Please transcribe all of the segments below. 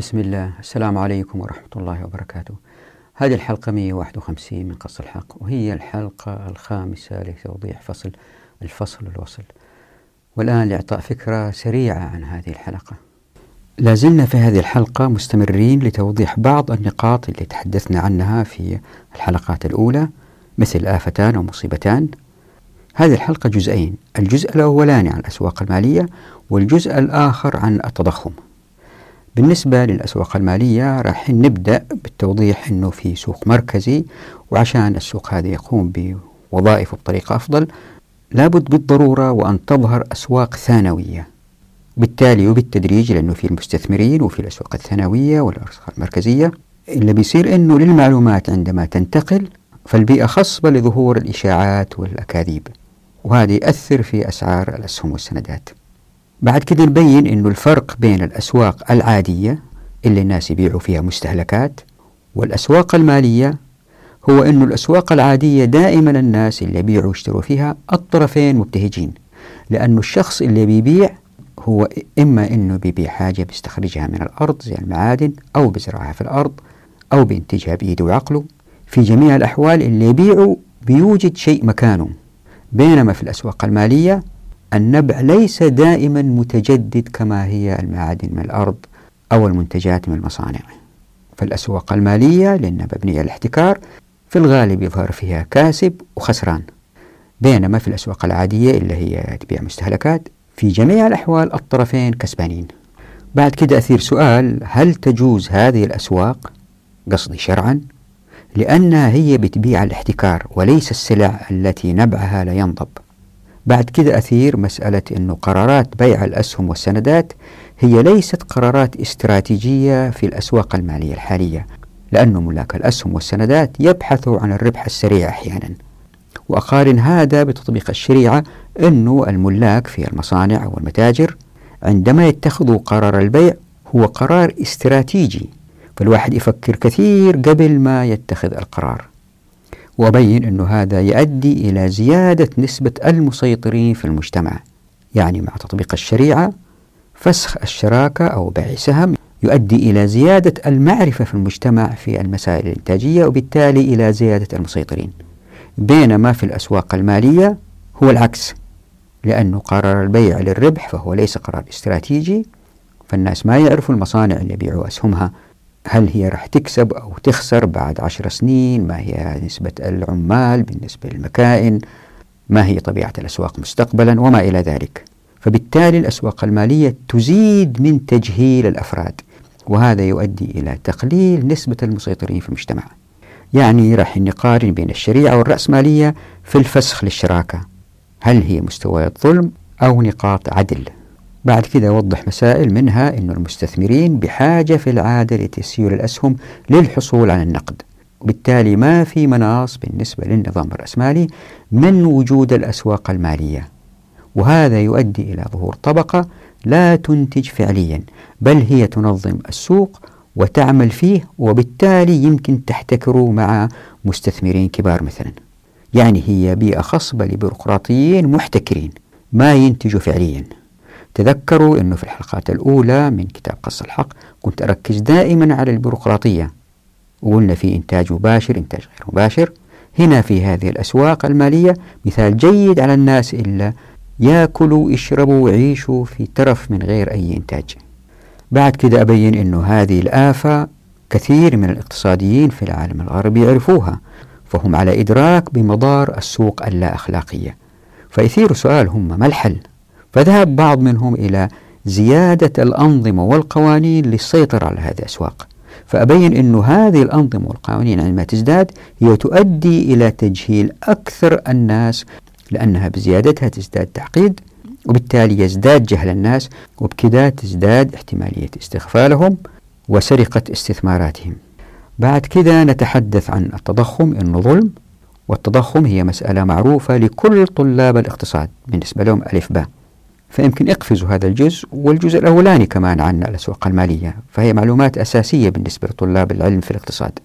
بسم الله. السلام عليكم ورحمة الله وبركاته. هذه الحلقة 151 من قص الحق وهي الحلقة الخامسة لتوضيح فصل الفصل الوصل. والآن لإعطاء فكرة سريعة عن هذه الحلقة. لازلنا في هذه الحلقة مستمرين لتوضيح بعض النقاط اللي تحدثنا عنها في الحلقات الأولى مثل آفتان ومصيبتان. هذه الحلقة جزئين الجزء الأولاني عن الأسواق المالية والجزء الآخر عن التضخم. بالنسبة للأسواق المالية راح نبدأ بالتوضيح أنه في سوق مركزي وعشان السوق هذا يقوم بوظائفه بطريقة أفضل لابد بالضرورة وأن تظهر أسواق ثانوية. بالتالي وبالتدريج لأنه في المستثمرين وفي الأسواق الثانوية والأسواق المركزية اللي بيصير أنه للمعلومات عندما تنتقل فالبيئة خصبة لظهور الإشاعات والأكاذيب وهذا يأثر في أسعار الأسهم والسندات. بعد كده نبين أنه الفرق بين الأسواق العادية اللي الناس يبيعوا فيها مستهلكات والأسواق المالية هو أنه الأسواق العادية دائما الناس اللي يبيعوا ويشتروا فيها الطرفين مبتهجين لأنه الشخص اللي بيبيع هو إما أنه بيبيع حاجة بيستخرجها من الأرض زي المعادن أو بزرعها في الأرض أو بينتجها بإيده وعقله. في جميع الأحوال اللي يبيعه بيوجد شيء مكانه بينما في الأسواق المالية النبع ليس دائما متجدد كما هي المعادن من الأرض أو المنتجات من المصانع. فالأسواق المالية لأنها مبنية على الاحتكار في الغالب يظهر فيها كاسب وخسران. بينما في الأسواق العادية اللي هي تبيع مستهلكات في جميع الأحوال الطرفين كسبانين. بعد كده أثير سؤال هل تجوز هذه الأسواق قصدي شرعا؟ لأنها هي بتبيع الاحتكار وليس السلع التي نبعها لا ينضب. بعد كده أثير مسألة أنه قرارات بيع الأسهم والسندات هي ليست قرارات استراتيجية في الأسواق المالية الحالية لأن ملاك الأسهم والسندات يبحثوا عن الربح السريع أحيانا. وأقارن هذا بتطبيق الشريعة أنه الملاك في المصانع والمتاجر عندما يتخذوا قرار البيع هو قرار استراتيجي فالواحد يفكر كثير قبل ما يتخذ القرار. وبين أنه هذا يؤدي إلى زيادة نسبة المسيطرين في المجتمع. يعني مع تطبيق الشريعة فسخ الشراكة أو بيع سهم يؤدي إلى زيادة المعرفة في المجتمع في المسائل الإنتاجية وبالتالي إلى زيادة المسيطرين. بينما في الأسواق المالية هو العكس. لأنه قرار البيع للربح فهو ليس قرار استراتيجي فالناس ما يعرفوا المصانع اللي يبيعوا أسهمها. هل هي راح تكسب أو تخسر بعد عشر سنين؟ ما هي نسبة العمال بالنسبة للمكائن؟ ما هي طبيعة الأسواق مستقبلا؟ وما إلى ذلك. فبالتالي الأسواق المالية تزيد من تجهيل الأفراد وهذا يؤدي إلى تقليل نسبة المسيطرين في المجتمع. يعني راح نقارن بين الشريعة والرأسمالية في الفسخ للشراكة. هل هي مستويات ظلم أو نقاط عدل؟ بعد كده وضح مسائل منها أن المستثمرين بحاجة في العادة لتسيير الأسهم للحصول على النقد. وبالتالي ما في مناص بالنسبة للنظام الرأسمالي من وجود الأسواق المالية. وهذا يؤدي إلى ظهور طبقة لا تنتج فعليا بل هي تنظم السوق وتعمل فيه وبالتالي يمكن تحتكروا مع مستثمرين كبار مثلا. يعني هي بيئة خصبة لبيروقراطيين محتكرين ما ينتجوا فعليا. تذكروا أنه في الحلقات الأولى من كتاب قص الحق كنت أركز دائما على البيروقراطية. وقلنا في إنتاج مباشر إنتاج غير مباشر. هنا في هذه الأسواق المالية مثال جيد على الناس إلا ياكلوا يشربوا ويعيشوا في ترف من غير أي إنتاج. بعد كده أبين أنه هذه الآفة كثير من الاقتصاديين في العالم الغربي يعرفوها فهم على إدراك بمضار السوق اللا أخلاقية. فيثير سؤال هم ما الحل؟ فذهب بعض منهم إلى زيادة الأنظمة والقوانين للسيطرة على هذه الأسواق. فأبين أن هذه الأنظمة والقوانين عندما تزداد هي تؤدي إلى تجهيل أكثر الناس لأنها بزيادتها تزداد تعقيد وبالتالي يزداد جهل الناس وبكذا تزداد احتمالية استغفالهم وسرقة استثماراتهم. بعد كذا نتحدث عن التضخم إنه ظلم والتضخم هي مسألة معروفة لكل طلاب الاقتصاد بالنسبة لهم ألف باء. فيمكن اقفزوا هذا الجزء والجزء الأولاني كمان عن الأسواق المالية. فهي معلومات أساسية بالنسبة لطلاب العلم في الاقتصاد.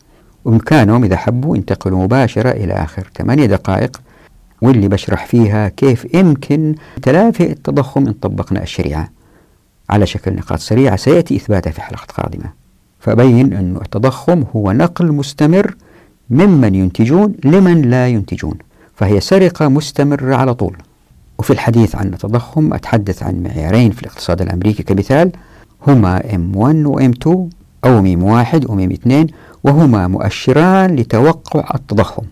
وبإمكانهم إذا حبوا ينتقلوا مباشرة إلى آخر ثمانية دقائق واللي بشرح فيها كيف يمكن تلافي التضخم إن طبقنا الشريعة. على شكل نقاط سريعة سيأتي إثباتها في حلقة قادمة. فبين أن التضخم هو نقل مستمر ممن ينتجون لمن لا ينتجون. فهي سرقة مستمرة على طول. وفي الحديث عن التضخم أتحدث عن معيارين في الاقتصاد الأمريكي كمثال هما M1 و M2 أو ميم واحد وميم اثنين وهما مؤشران لتوقع التضخم.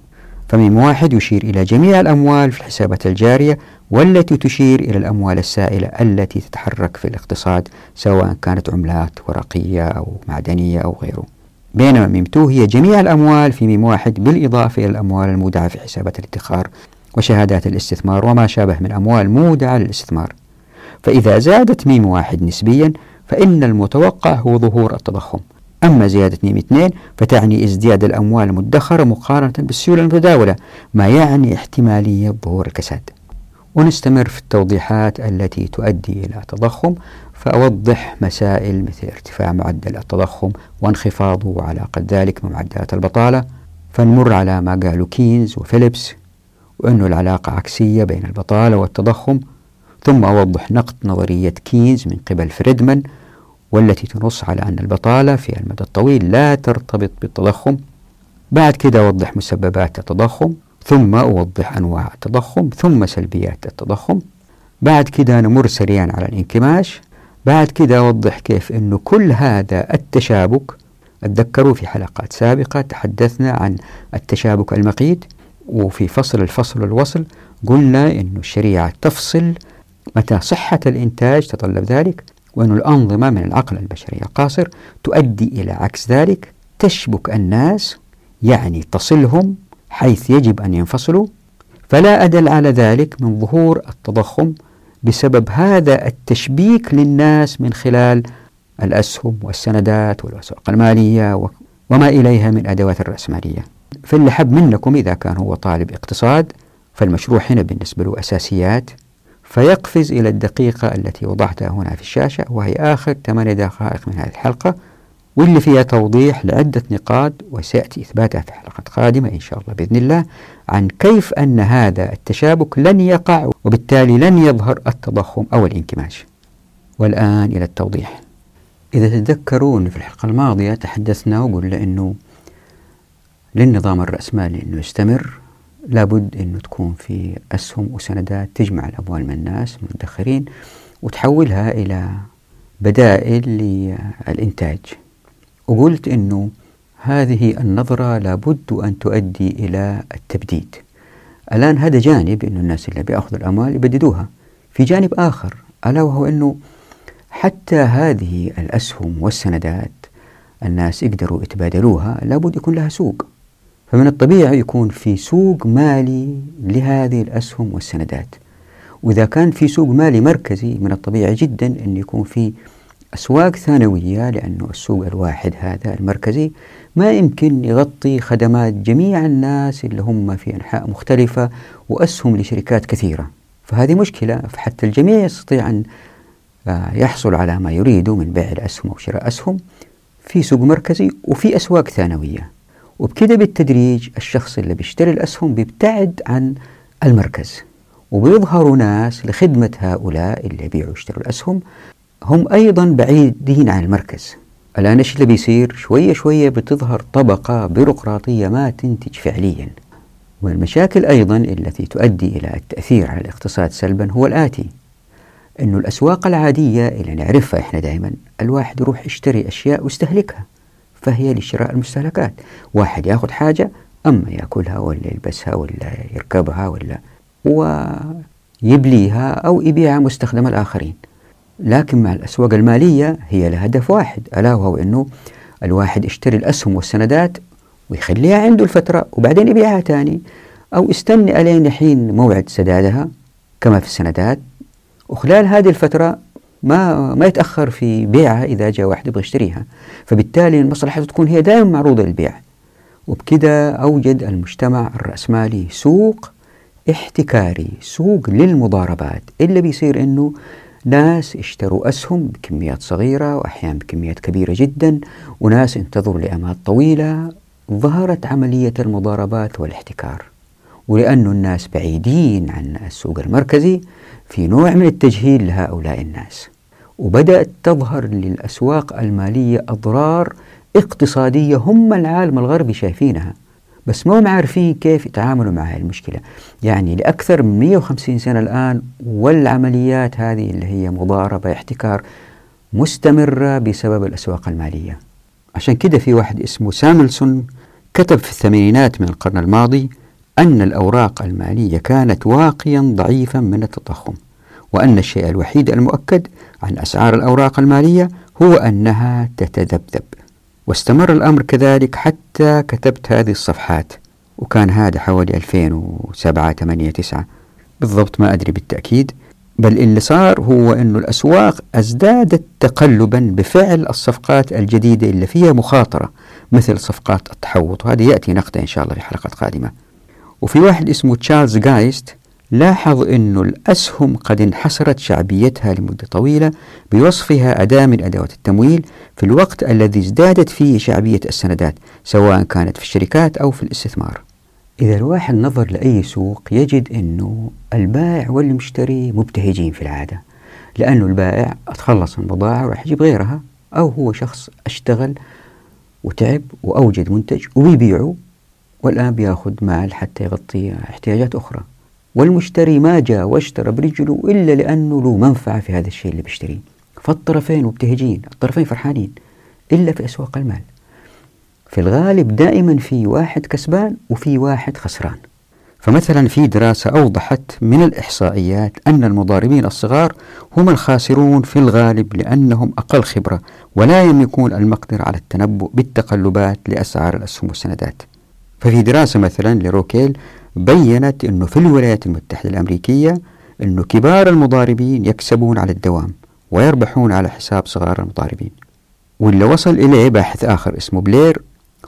فميم واحد يشير إلى جميع الأموال في الحسابات الجارية والتي تشير إلى الأموال السائلة التي تتحرك في الاقتصاد سواء كانت عملات ورقية أو معدنية أو غيره. بينما ميم 2 هي جميع الأموال في ميم واحد بالإضافة إلى الأموال المودعة في حسابات الادخار. وشهادات الاستثمار وما شابه من أموال مودعة للاستثمار. فإذا زادت ميم واحد نسبيا فإن المتوقع هو ظهور التضخم. أما زيادة ميم اثنين فتعني ازدياد الأموال المدخرة مقارنة بالسيولة المتداولة ما يعني احتمالية ظهور الكساد. ونستمر في التوضيحات التي تؤدي إلى تضخم فأوضح مسائل مثل ارتفاع معدل التضخم وانخفاضه وعلاقة ذلك بمعدلات البطالة. فنمر على ما قالوا كينز وفيليبس وأنه العلاقة عكسية بين البطالة والتضخم ثم أوضح نقد نظرية كينز من قبل فريدمان والتي تنص على أن البطالة في المدى الطويل لا ترتبط بالتضخم. بعد كده أوضح مسببات التضخم ثم أوضح أنواع التضخم ثم سلبيات التضخم. بعد كده نمر سريعا على الانكماش. بعد كده أوضح كيف أنه كل هذا التشابك أتذكروا في حلقات سابقة تحدثنا عن التشابك المقيت وفي فصل الفصل والوصل قلنا أن الشريعة تفصل متى صحة الإنتاج تطلب ذلك وأن الأنظمة من العقل البشري القاصر تؤدي إلى عكس ذلك تشبك الناس يعني تصلهم حيث يجب أن ينفصلوا فلا أدل على ذلك من ظهور التضخم بسبب هذا التشبيك للناس من خلال الأسهم والسندات والأسواق المالية وما إليها من أدوات الرأسمالية. فاللي حب منكم إذا كان هو طالب اقتصاد فالمشروع هنا بالنسبة له أساسيات. فيقفز إلى الدقيقة التي وضعتها هنا في الشاشة وهي آخر ثمانية دقائق من هذه الحلقة واللي فيها توضيح لعدة نقاط وسيأتي إثباتها في حلقة قادمة إن شاء الله بإذن الله عن كيف أن هذا التشابك لن يقع وبالتالي لن يظهر التضخم أو الانكماش. والآن إلى التوضيح. إذا تتذكرون في الحلقة الماضية تحدثنا وقلنا أنه للنظام الرأسمالي أنه يستمر. لابد أنه تكون في أسهم وسندات تجمع الأموال من الناس المدخرين وتحولها إلى بدائل للإنتاج. وقلت أنه هذه النظرة لابد أن تؤدي إلى التبديد. الآن هذا جانب أن الناس اللي بيأخذوا الأموال يبددوها. في جانب آخر ألا وهو أنه حتى هذه الأسهم والسندات الناس يقدروا يتبادلوها لابد يكون لها سوق. فمن الطبيعي يكون في سوق مالي لهذه الأسهم والسندات. وإذا كان في سوق مالي مركزي من الطبيعي جدا أن يكون في أسواق ثانوية لأنه السوق الواحد هذا المركزي. ما يمكن يغطي خدمات جميع الناس اللي هم في أنحاء مختلفة وأسهم لشركات كثيرة. فهذه مشكلة فحتى الجميع يستطيع أن آه، يحصل على ما يريده من بيع الأسهم أو شراء أسهم في سوق مركزي وفي أسواق ثانوية. وبكده بالتدريج الشخص اللي بيشتري الأسهم بيبتعد عن المركز. وبيظهروا ناس لخدمة هؤلاء اللي يبيعوا ويشتروا الأسهم. هم أيضا بعيدين عن المركز. الآن إيش اللي بيصير؟ شوية شوية بتظهر طبقة بيروقراطية ما تنتج فعليا. والمشاكل أيضا التي تؤدي إلى التأثير على الاقتصاد سلبا هو الآتي. أنه الأسواق العادية اللي نعرفها إحنا دائما الواحد يروح يشتري أشياء ويستهلكها. فهي لشراء المستهلكات واحد ياخذ حاجة أما يأكلها ولا يلبسها ولا يركبها ولا ويبليها أو يبيعها مستخدمة الآخرين. لكن مع الأسواق المالية هي لها هدف واحد ألا وهو أنه الواحد يشتري الأسهم والسندات ويخليها عنده الفترة وبعدين يبيعها تاني. أو يستنى ألين حين موعد سدادها كما في السندات وخلال هذه الفترة ما ما يتأخر في بيعها إذا جاء واحد يبغى يشتريها. فبالتالي المصلحة تكون هي دائما معروضة للبيع. وبكذا أوجد المجتمع الرأسمالي سوق احتكاري سوق للمضاربات. اللي بيصير أنه ناس اشتروا أسهم بكميات صغيرة وأحيانا بكميات كبيرة جدا وناس انتظروا لأمات طويلة. ظهرت عملية المضاربات والاحتكار. ولأن الناس بعيدين عن السوق المركزي في نوع من التجهيل لهؤلاء الناس. وبدأت تظهر للأسواق المالية أضرار اقتصادية هم العالم الغربي شايفينها. بس ما هم عارفين كيف يتعاملوا مع هذه المشكلة. يعني لأكثر من 150 سنة الآن والعمليات هذه اللي هي مضاربة احتكار مستمرة بسبب الأسواق المالية. عشان كده في واحد اسمه ساملسون كتب في الثمانينات من القرن الماضي أن الأوراق المالية كانت واقيا ضعيفا من التضخم. وأن الشيء الوحيد المؤكد عن أسعار الأوراق المالية هو أنها تتذبذب. واستمر الأمر كذلك حتى كتبت هذه الصفحات وكان هذا حوالي 2007 8 9 بالضبط ما أدري بالتأكيد بل اللي صار هو أن الأسواق ازدادت تقلبا بفعل الصفقات الجديدة اللي فيها مخاطرة مثل صفقات التحوط. وهذه يأتي نقدة إن شاء الله في حلقة قادمة. وفي واحد اسمه تشارلز جايست لاحظ أن الأسهم قد انحسرت شعبيتها لمدة طويلة بوصفها أداة من أدوات التمويل في الوقت الذي ازدادت فيه شعبية السندات سواء كانت في الشركات أو في الاستثمار. إذا الواحد نظر لأي سوق يجد أنه البائع والمشتري مبتهجين في العادة لأنه البائع أتخلص من بضاعة وراح يجيب غيرها أو هو شخص أشتغل وتعب وأوجد منتج وبيبيعه والآن بيأخذ مال حتى يغطي احتياجات أخرى. والمشتري ما جاء واشترى برجله إلا لأنه له منفعة في هذا الشيء اللي بيشتريه. فالطرفين مبتهجين الطرفين فرحانين إلا في أسواق المال. في الغالب دائما في واحد كسبان وفي واحد خسران. فمثلا في دراسة أوضحت من الإحصائيات أن المضاربين الصغار هم الخاسرون في الغالب لأنهم أقل خبرة ولا يملكون المقدرة على التنبؤ بالتقلبات لأسعار الأسهم والسندات. ففي دراسة مثلا لروكيل بينت أنه في الولايات المتحدة الأمريكية أنه كبار المضاربين يكسبون على الدوام ويربحون على حساب صغار المضاربين. واللي وصل إليه باحث آخر اسمه بلير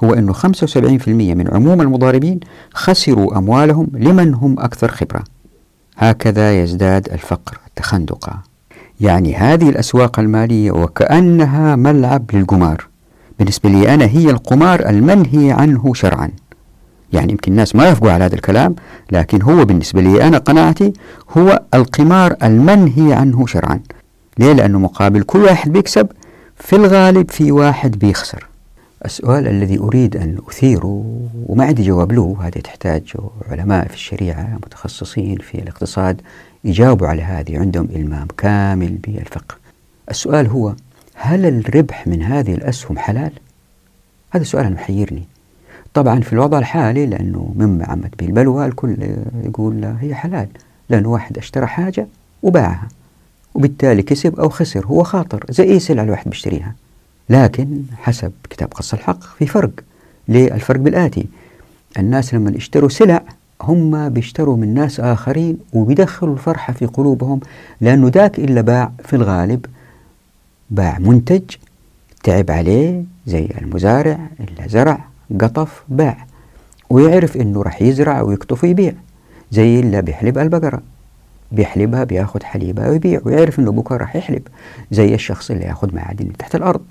هو أنه 75% من عموم المضاربين خسروا أموالهم لمن هم أكثر خبرة. هكذا يزداد الفقر تخندقا. يعني هذه الأسواق المالية وكأنها ملعب للقمار. بالنسبة لي أنا هي القمار المنهي عنه شرعا. يعني يمكن الناس ما يفقوا على هذا الكلام لكن هو بالنسبة لي أنا قناعتي هو القمار المنهي عنه شرعا ليه؟ لأنه مقابل كل واحد بيكسب في الغالب في واحد بيخسر السؤال الذي أريد أن أثيره وما عندي جواب له هذه تحتاج علماء في الشريعة متخصصين في الاقتصاد يجاوبوا على هذه عندهم إلمام كامل بالفقه السؤال هو هل الربح من هذه الأسهم حلال؟ هذا سؤال محيرني طبعا في الوضع الحالي لأنه مما عمت به البلوى الكل يقول هي حلال لأنه واحد اشترى حاجة وباعها وبالتالي كسب أو خسر هو خاطر زي أي سلعة الواحد بيشتريها. لكن حسب كتاب قص الحق في فرق ليه الفرق بالآتي. الناس لما اشتروا سلع هم بيشتروا من ناس آخرين وبيدخلوا الفرحة في قلوبهم لأنه ذاك إلا باع في الغالب باع منتج تعب عليه زي المزارع اللي زرع قطف باع ويعرف إنه راح يزرع ويقطف ويبيع زي اللي بيحلب البقرة. بيحلبها بياخد حليبها ويبيع ويعرف إنه بكرة راح يحلب زي الشخص اللي ياخد معادن من تحت الأرض.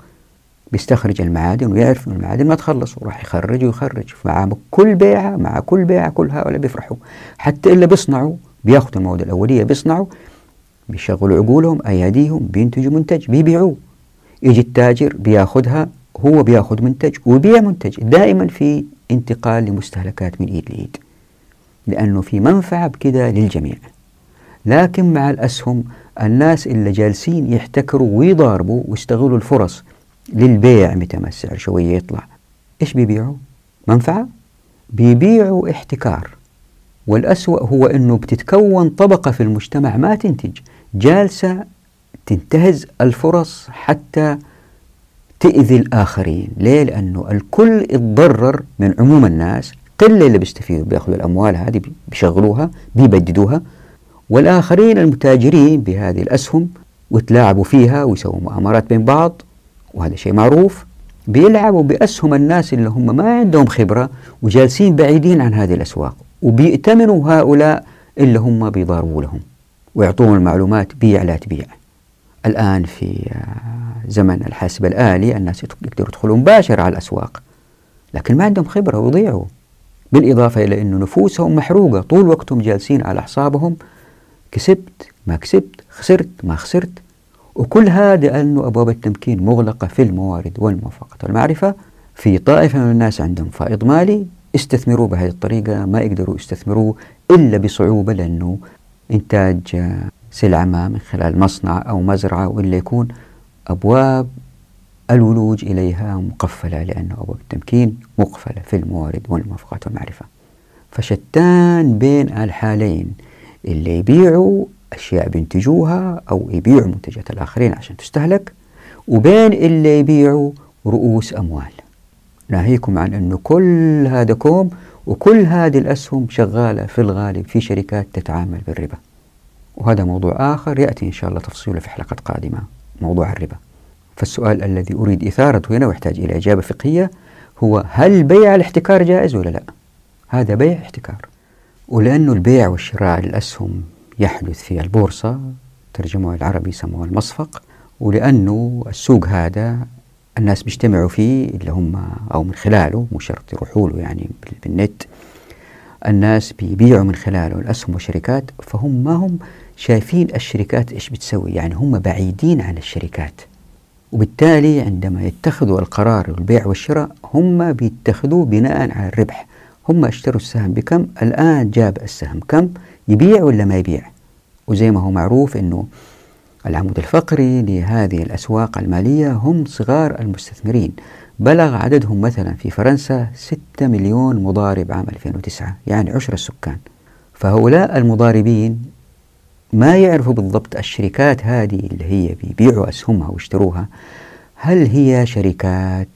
بيستخرج المعادن ويعرف إنه المعادن ما تخلص وراح يخرج ويخرج. مع كل بيعة مع كل بيعة كل هؤلاء بيفرحوا. حتى اللي بيصنعوا بياخدوا المواد الأولية بيصنعوا بيشغلوا عقولهم أياديهم بينتجوا منتج بيبيعوه. يجي التاجر بياخدها هو بياخذ منتج ويبيع منتج دائما في انتقال لمستهلكات من إيد لإيد لأنه في منفعة بكذا للجميع لكن مع الأسهم الناس اللي جالسين يحتكروا ويضاربوا ويستغلوا الفرص للبيع متى ما السعر شوية يطلع إيش بيبيعوا؟ منفعة؟ بيبيعوا احتكار والأسوأ هو أنه بتتكون طبقة في المجتمع ما تنتج جالسة تنتهز الفرص حتى تأذي الآخرين. ليه؟ لأنه الكل يتضرر من عموم الناس. قلة اللي بيستفيدوا بيأخذوا الأموال هذه بيشغلوها بيبددوها. والآخرين المتاجرين بهذه الأسهم وتلاعبوا فيها ويسووا مؤامرات بين بعض وهذا شيء معروف. بيلعبوا بأسهم الناس اللي هم ما عندهم خبرة وجالسين بعيدين عن هذه الأسواق. وبيأتمنوا هؤلاء اللي هم بيضاربوا لهم ويعطوهم المعلومات بيع لا تبيع. الآن في زمن الحاسب الآلي الناس يقدروا يدخلوا مباشرة على الأسواق. لكن ما عندهم خبرة ويضيعوا بالإضافة إلى أن نفوسهم محروقة. طول وقتهم جالسين على أعصابهم. كسبت ما كسبت. خسرت ما خسرت. وكل هذا لأنه أبواب التمكين مغلقة في الموارد والموافقة والمعرفة. في طائفة من الناس عندهم فائض مالي. استثمروا بهذه الطريقة. ما يقدروا يستثمروه إلا بصعوبة لأنه إنتاج سلعة ما من خلال مصنع أو مزرعة وإلا يكون أبواب الولوج إليها مقفلة لأن أبواب التمكين مقفلة في الموارد والموافقات والمعرفة. فشتان بين الحالين اللي يبيعوا أشياء بينتجوها أو يبيعوا منتجات الآخرين عشان تستهلك وبين اللي يبيعوا رؤوس أموال. ناهيكم عن أنه كل هذا كوم وكل هذه الأسهم شغالة في الغالب في شركات تتعامل بالربا. وهذا موضوع آخر يأتي إن شاء الله تفصيله في حلقة قادمة موضوع الربا. فالسؤال الذي أريد إثارته هنا ويحتاج إلى إجابة فقهية هو هل بيع الاحتكار جائز ولا لا؟ هذا بيع احتكار ولأنه البيع والشراء للأسهم يحدث في البورصة ترجمة العربي سموه المصفق ولأنه السوق هذا الناس بيجتمعوا فيه اللي هم أو من خلاله مو شرط يروحوا له يعني بالنت. الناس بيبيعوا من خلاله الأسهم والشركات فهم ما هم شايفين الشركات إيش بتسوي؟ يعني هم بعيدين عن الشركات. وبالتالي عندما يتخذوا القرار البيع والشراء هم بيتخذوه بناء على الربح. هم اشتروا السهم بكم؟ الآن جاب السهم كم؟ يبيع ولا ما يبيع؟ وزي ما هو معروف أنه العمود الفقري لهذه الأسواق المالية هم صغار المستثمرين. بلغ عددهم مثلا في فرنسا 6 مليون مضارب عام 2009 يعني عشر السكان فهؤلاء المضاربين ما يعرفوا بالضبط الشركات هذه اللي هي بيبيعوا أسهمها ويشتروها؟ هل هي شركات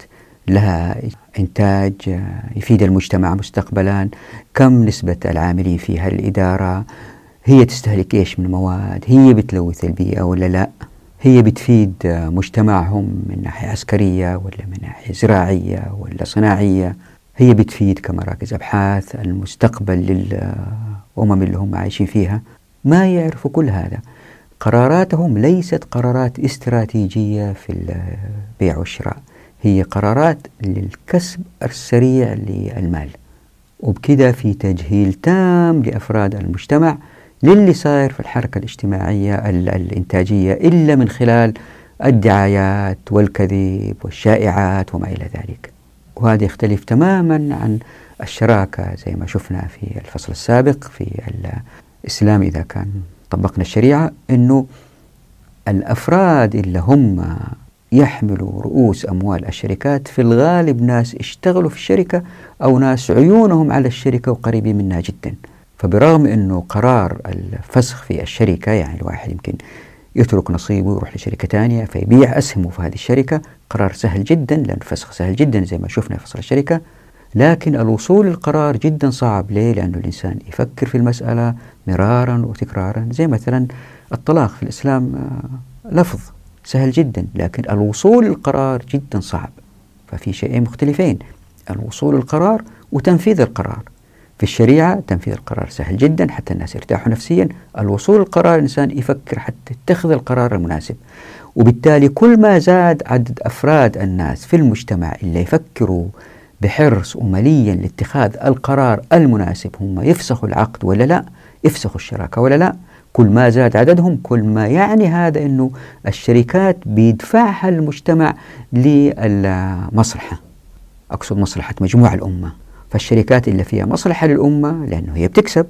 لها إنتاج يفيد المجتمع مستقبلا؟ كم نسبة العاملين فيها الإدارة هي تستهلك إيش من مواد؟ هي بتلوث البيئة ولا لا؟ هي بتفيد مجتمعهم من ناحية عسكرية ولا من ناحية زراعية ولا صناعية؟ هي بتفيد كمراكز أبحاث المستقبل للأمم اللي هم عايشين فيها؟ ما يعرفوا كل هذا. قراراتهم ليست قرارات استراتيجية في البيع والشراء. هي قرارات للكسب السريع للمال. وبكذا في تجهيل تام لأفراد المجتمع للي صاير في الحركة الاجتماعية الإنتاجية إلا من خلال الدعايات والكذب والشائعات وما إلى ذلك. وهذا يختلف تماما عن الشراكة زي ما شفنا في الفصل السابق في الإسلام إذا كان طبقنا الشريعة أنه الأفراد اللي هم يحملوا رؤوس أموال الشركات في الغالب ناس اشتغلوا في الشركة أو ناس عيونهم على الشركة وقريبين منها جدا. فبرغم أنه قرار الفسخ في الشركة يعني الواحد يمكن يترك نصيبه ويروح لشركة ثانية فيبيع أسهمه في هذه الشركة قرار سهل جدا لأن الفسخ سهل جدا زي ما شفنا في فصل الشركة. لكن الوصول للقرار جدا صعب. ليه؟ لأنه الإنسان يفكر في المسألة مرارا وتكرارا. زي مثلا الطلاق في الإسلام آه، لفظ سهل جدا لكن الوصول للقرار جدا صعب. ففي شيئين مختلفين. الوصول للقرار وتنفيذ القرار. في الشريعة تنفيذ القرار سهل جدا حتى الناس يرتاحوا نفسيا. الوصول للقرار الإنسان يفكر حتى يتخذ القرار المناسب. وبالتالي كل ما زاد عدد أفراد الناس في المجتمع اللي يفكروا بحرص ومليا لاتخاذ القرار المناسب. هم يفسخوا العقد ولا لا؟ يفسخوا الشراكة ولا لا؟ كل ما زاد عددهم كل ما يعني هذا أنه الشركات بيدفعها المجتمع للمصلحة. أقصد مصلحة مجموع الأمة. فالشركات اللي فيها مصلحة للأمة لأنه هي بتكسب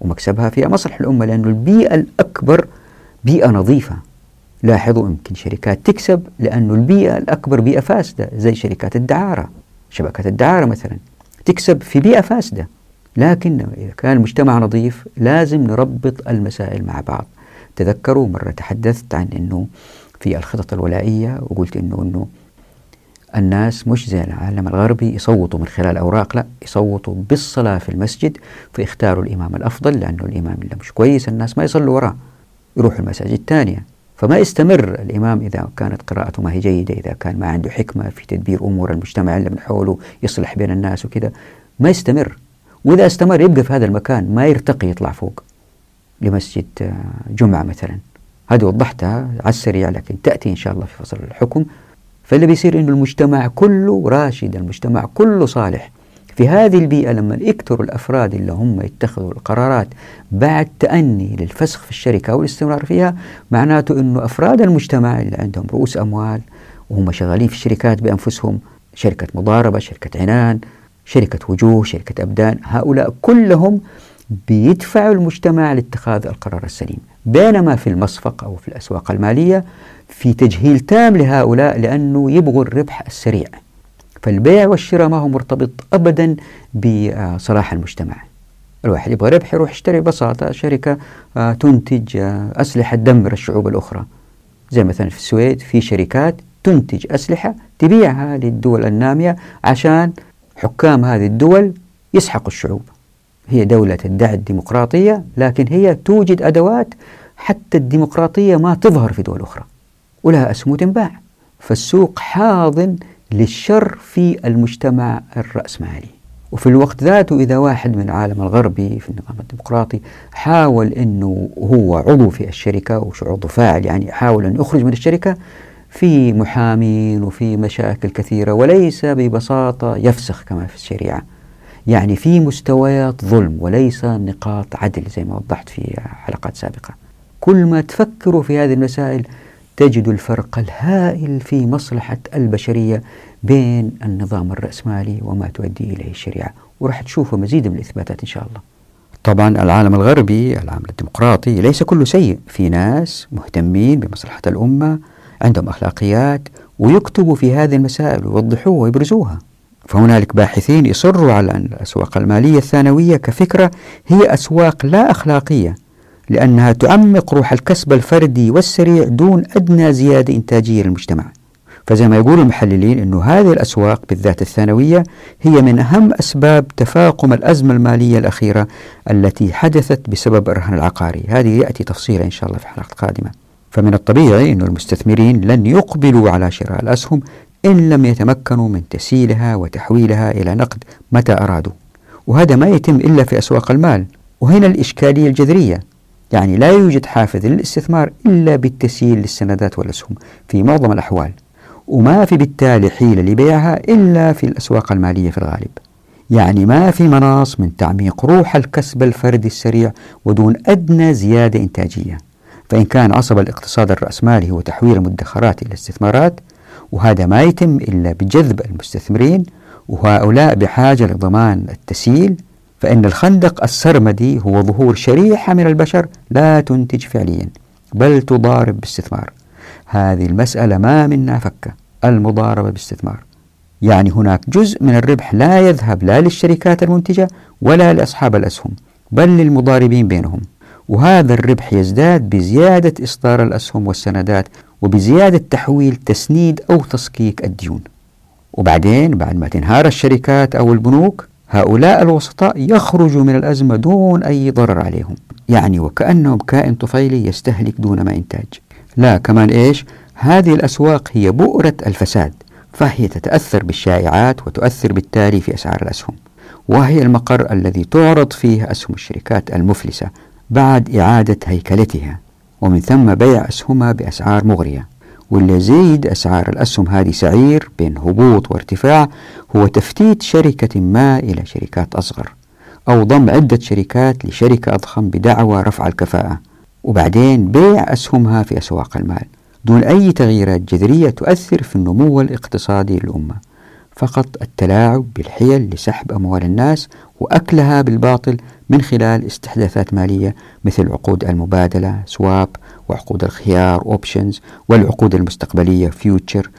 ومكسبها فيها مصلحة للأمة لأنه البيئة الأكبر بيئة نظيفة. لاحظوا يمكن شركات تكسب لأنه البيئة الأكبر بيئة فاسدة زي شركات الدعارة. شبكة الدعارة مثلا تكسب في بيئة فاسدة. لكن إذا كان المجتمع نظيف لازم نربط المسائل مع بعض. تذكروا مرة تحدثت عن أنه في الخطط الولائية وقلت أنه, إنه الناس مش زي العالم الغربي يصوتوا من خلال أوراق لا يصوتوا بالصلاة في المسجد فيختاروا الإمام الأفضل لأنه الإمام اللي مش كويس الناس ما يصلوا وراه. يروحوا المساجد الثانية. فما يستمر. الإمام إذا كانت قراءته ما هي جيدة إذا كان ما عنده حكمة في تدبير أمور المجتمع اللي من حوله يصلح بين الناس وكذا ما يستمر. وإذا استمر يبقى في هذا المكان ما يرتقي يطلع فوق. لمسجد آه، جمعة مثلا. هذه وضحتها على السريع لكن تأتي إن شاء الله في فصل الحكم. فاللي بيصير إنه المجتمع كله راشد المجتمع كله صالح. في هذه البيئة لما يكثروا الأفراد اللي هم يتخذوا القرارات بعد تأني للفسخ في الشركة أو الاستمرار فيها معناته أنه أفراد المجتمع اللي عندهم رؤوس أموال وهم شغالين في الشركات بأنفسهم شركة مضاربة شركة عنان شركة وجوه شركة أبدان هؤلاء كلهم بيدفعوا المجتمع لاتخاذ القرار السليم. بينما في المصفق أو في الأسواق المالية في تجهيل تام لهؤلاء لأنه يبغوا الربح السريع. فالبيع والشراء ما هو مرتبط أبدا بصلاح المجتمع. الواحد يبغى ربح يروح يشتري ببساطة شركة آه، تنتج آه، أسلحة تدمر الشعوب الأخرى. زي مثلا في السويد في شركات تنتج أسلحة تبيعها للدول النامية عشان حكام هذه الدول يسحقوا الشعوب. هي دولة تدعي الديمقراطية لكن هي توجد أدوات حتى الديمقراطية ما تظهر في دول أخرى. ولها أسهم تنباع. فالسوق حاضن للشر في المجتمع الرأسمالي. وفي الوقت ذاته إذا واحد من العالم الغربي في النظام الديمقراطي حاول أنه هو عضو في الشركة وعضو فاعل يعني حاول أن يخرج من الشركة في محامين وفي مشاكل كثيرة وليس ببساطة يفسخ كما في الشريعة. يعني في مستويات ظلم وليس نقاط عدل زي ما وضحت في حلقات سابقة. كل ما تفكروا في هذه المسائل تجد الفرق الهائل في مصلحة البشرية بين النظام الرأسمالي وما تؤدي إليه الشريعة. وراح تشوفوا مزيد من الإثباتات إن شاء الله. طبعا العالم الغربي العالم الديمقراطي ليس كله سيء في ناس مهتمين بمصلحة الأمة عندهم أخلاقيات ويكتبوا في هذه المسائل ويوضحوها ويبرزوها. فهنالك باحثين يصروا على أن الأسواق المالية الثانوية كفكرة هي أسواق لا أخلاقية. لأنها تعمق روح الكسب الفردي والسريع دون أدنى زيادة إنتاجية للمجتمع. فزي ما يقول المحللين أن هذه الأسواق بالذات الثانوية هي من أهم أسباب تفاقم الأزمة المالية الأخيرة التي حدثت بسبب الرهن العقاري. هذه يأتي تفصيلا إن شاء الله في حلقة قادمة فمن الطبيعي أن المستثمرين لن يقبلوا على شراء الأسهم إن لم يتمكنوا من تسييلها وتحويلها إلى نقد متى أرادوا. وهذا ما يتم إلا في أسواق المال وهنا الإشكالية الجذرية. يعني لا يوجد حافز للاستثمار إلا بالتسييل للسندات والأسهم في معظم الأحوال وما في بالتالي حيلة لبيعها إلا في الأسواق المالية في الغالب. يعني ما في مناص من تعميق روح الكسب الفردي السريع ودون أدنى زيادة إنتاجية. فإن كان عصب الاقتصاد الرأسمالي هو تحويل المدخرات إلى استثمارات وهذا ما يتم إلا بجذب المستثمرين وهؤلاء بحاجة لضمان التسييل فإن الخندق السرمدي هو ظهور شريحة من البشر لا تنتج فعليا بل تضارب باستثمار. هذه المسألة ما منها فكة المضاربة باستثمار. يعني هناك جزء من الربح لا يذهب لا للشركات المنتجة ولا لأصحاب الأسهم بل للمضاربين بينهم. وهذا الربح يزداد بزيادة إصدار الأسهم والسندات وبزيادة تحويل تسنيد أو تصكيك الديون. وبعدين بعد ما تنهار الشركات أو البنوك هؤلاء الوسطاء يخرجوا من الأزمة دون أي ضرر عليهم. يعني وكأنهم كائن طفيلي يستهلك دون ما إنتاج لا كمان إيش؟ هذه الأسواق هي بؤرة الفساد فهي تتأثر بالشائعات وتؤثر بالتالي في أسعار الأسهم. وهي المقر الذي تعرض فيه أسهم الشركات المفلسة بعد إعادة هيكلتها ومن ثم بيع أسهمها بأسعار مغرية. واللي يزيد أسعار الأسهم هذه سعير بين هبوط وارتفاع هو تفتيت شركة ما إلى شركات أصغر أو ضم عدة شركات لشركة أضخم بدعوى رفع الكفاءة وبعدين بيع أسهمها في أسواق المال دون أي تغييرات جذرية تؤثر في النمو الاقتصادي للأمة. فقط التلاعب بالحيل لسحب أموال الناس وأكلها بالباطل من خلال استحداثات مالية مثل عقود المبادلة swap وعقود الخيار options والعقود المستقبلية future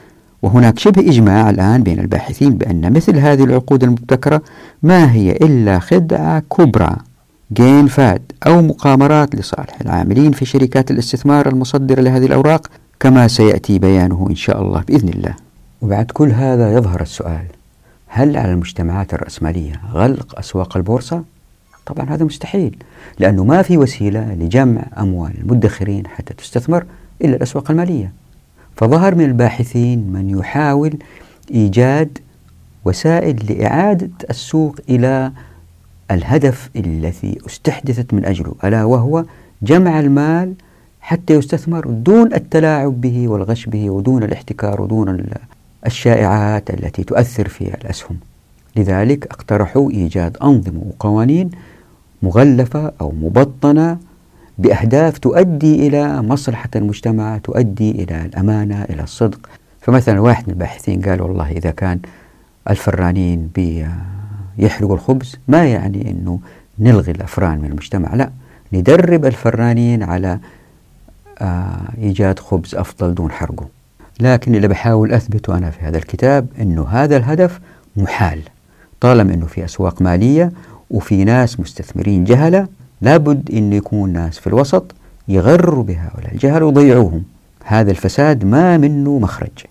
وهناك شبه إجماع الآن بين الباحثين بأن مثل هذه العقود المبتكرة ما هي إلا خدعة كبرى جين فاد أو مقامرات لصالح العاملين في شركات الاستثمار المصدرة لهذه الأوراق كما سيأتي بيانه إن شاء الله بإذن الله وبعد كل هذا يظهر السؤال هل على المجتمعات الرأسمالية غلق أسواق البورصة؟ طبعا هذا مستحيل لأنه ما في وسيلة لجمع أموال المدخرين حتى تستثمر إلا الأسواق المالية. فظهر من الباحثين من يحاول إيجاد وسائل لإعادة السوق إلى الهدف الذي استحدثت من أجله ألا وهو جمع المال حتى يستثمر دون التلاعب به والغش به ودون الاحتكار ودون الشائعات التي تؤثر في الأسهم. لذلك اقترحوا إيجاد أنظمة وقوانين مغلفة أو مبطنة بأهداف تؤدي إلى مصلحة المجتمع تؤدي إلى الأمانة إلى الصدق. فمثلا واحد من الباحثين قال والله إذا كان الفرانين بيحرقوا الخبز ما يعني أنه نلغي الأفران من المجتمع لا. ندرب الفرانين على آه، إيجاد خبز أفضل دون حرقه. لكن اللي بحاول أثبته أنا في هذا الكتاب أنه هذا الهدف محال. طالما أنه في أسواق مالية وفي ناس مستثمرين جهلة لابد أن يكون ناس في الوسط يغروا بهؤلاء الجهل ويضيعوهم. هذا الفساد ما منه مخرج.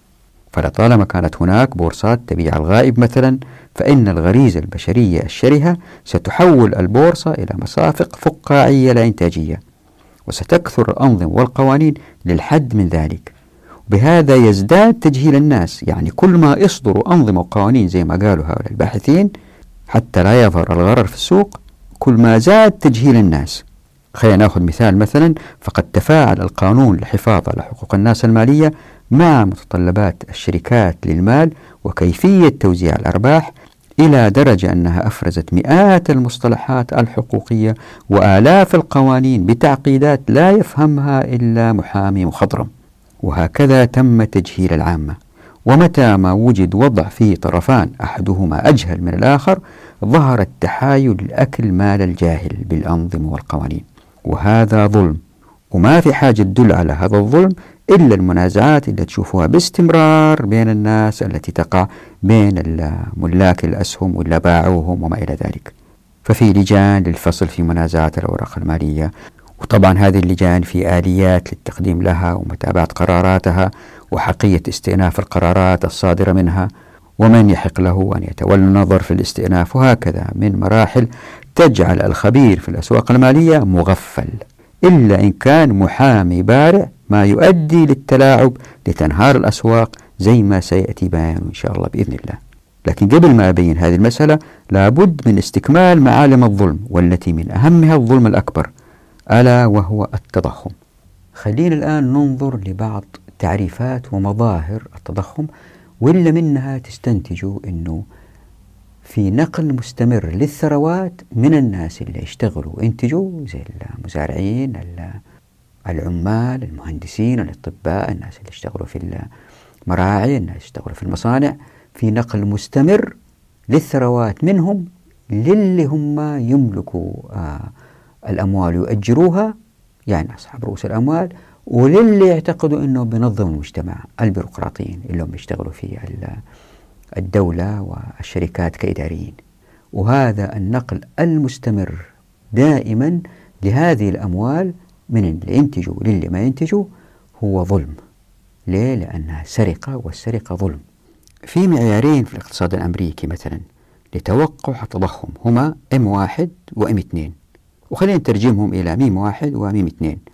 فلطالما كانت هناك بورصات تبيع الغائب مثلا فإن الغريزة البشرية الشرهة ستحول البورصة إلى مصافق فقاعية لا إنتاجية. وستكثر الأنظمة والقوانين للحد من ذلك. بهذا يزداد تجهيل الناس. يعني كل ما يصدروا أنظمة وقوانين زي ما قالوا هؤلاء الباحثين حتى لا يظهر الغرر في السوق كل ما زاد تجهيل الناس. خلينا ناخذ مثال مثلا فقد تفاعل القانون للحفاظ على حقوق الناس المالية مع متطلبات الشركات للمال وكيفية توزيع الأرباح إلى درجة أنها أفرزت مئات المصطلحات الحقوقية وآلاف القوانين بتعقيدات لا يفهمها إلا محامي مخضرم. وهكذا تم تجهيل العامة. ومتى ما وجد وضع فيه طرفان أحدهما أجهل من الآخر ظهر التحايل لأكل مال الجاهل بالأنظمة والقوانين. وهذا ظلم. وما في حاجة تدل على هذا الظلم إلا المنازعات اللي تشوفوها باستمرار بين الناس التي تقع بين ملاك الأسهم واللي باعوهم وما إلى ذلك. ففي لجان للفصل في منازعات الأوراق المالية. وطبعا هذه اللجان في آليات للتقديم لها ومتابعة قراراتها وحقية استئناف القرارات الصادرة منها. ومن يحق له أن يتولى النظر في الاستئناف؟ وهكذا من مراحل تجعل الخبير في الأسواق المالية مغفل إلا إن كان محامي بارع ما يؤدي للتلاعب لتنهار الأسواق زي ما سيأتي بيانه إن شاء الله بإذن الله. لكن قبل ما أبين هذه المسألة لابد من استكمال معالم الظلم والتي من أهمها الظلم الأكبر ألا وهو التضخم. خلينا الآن ننظر لبعض تعريفات ومظاهر التضخم واللي منها تستنتجوا أنه في نقل مستمر للثروات من الناس اللي يشتغلوا. وينتجوا زي المزارعين العمال المهندسين الأطباء الناس اللي يشتغلوا في المراعي الناس اللي يشتغلوا في المصانع. في نقل مستمر للثروات منهم للي هم يملكوا آه الأموال يؤجروها يعني أصحاب رؤوس الأموال. وللي يعتقدوا أنه بنظم المجتمع البيروقراطيين اللي هم يشتغلوا في الدولة والشركات كإداريين. وهذا النقل المستمر دائما لهذه الأموال من اللي ينتجوا للي ما ينتجوا هو ظلم. ليه؟ لأنها سرقة والسرقة ظلم. في معيارين في الاقتصاد الأمريكي مثلا لتوقع التضخم هما M1 و M2 وخلينا نترجمهم إلى ميم واحد وميم اثنين.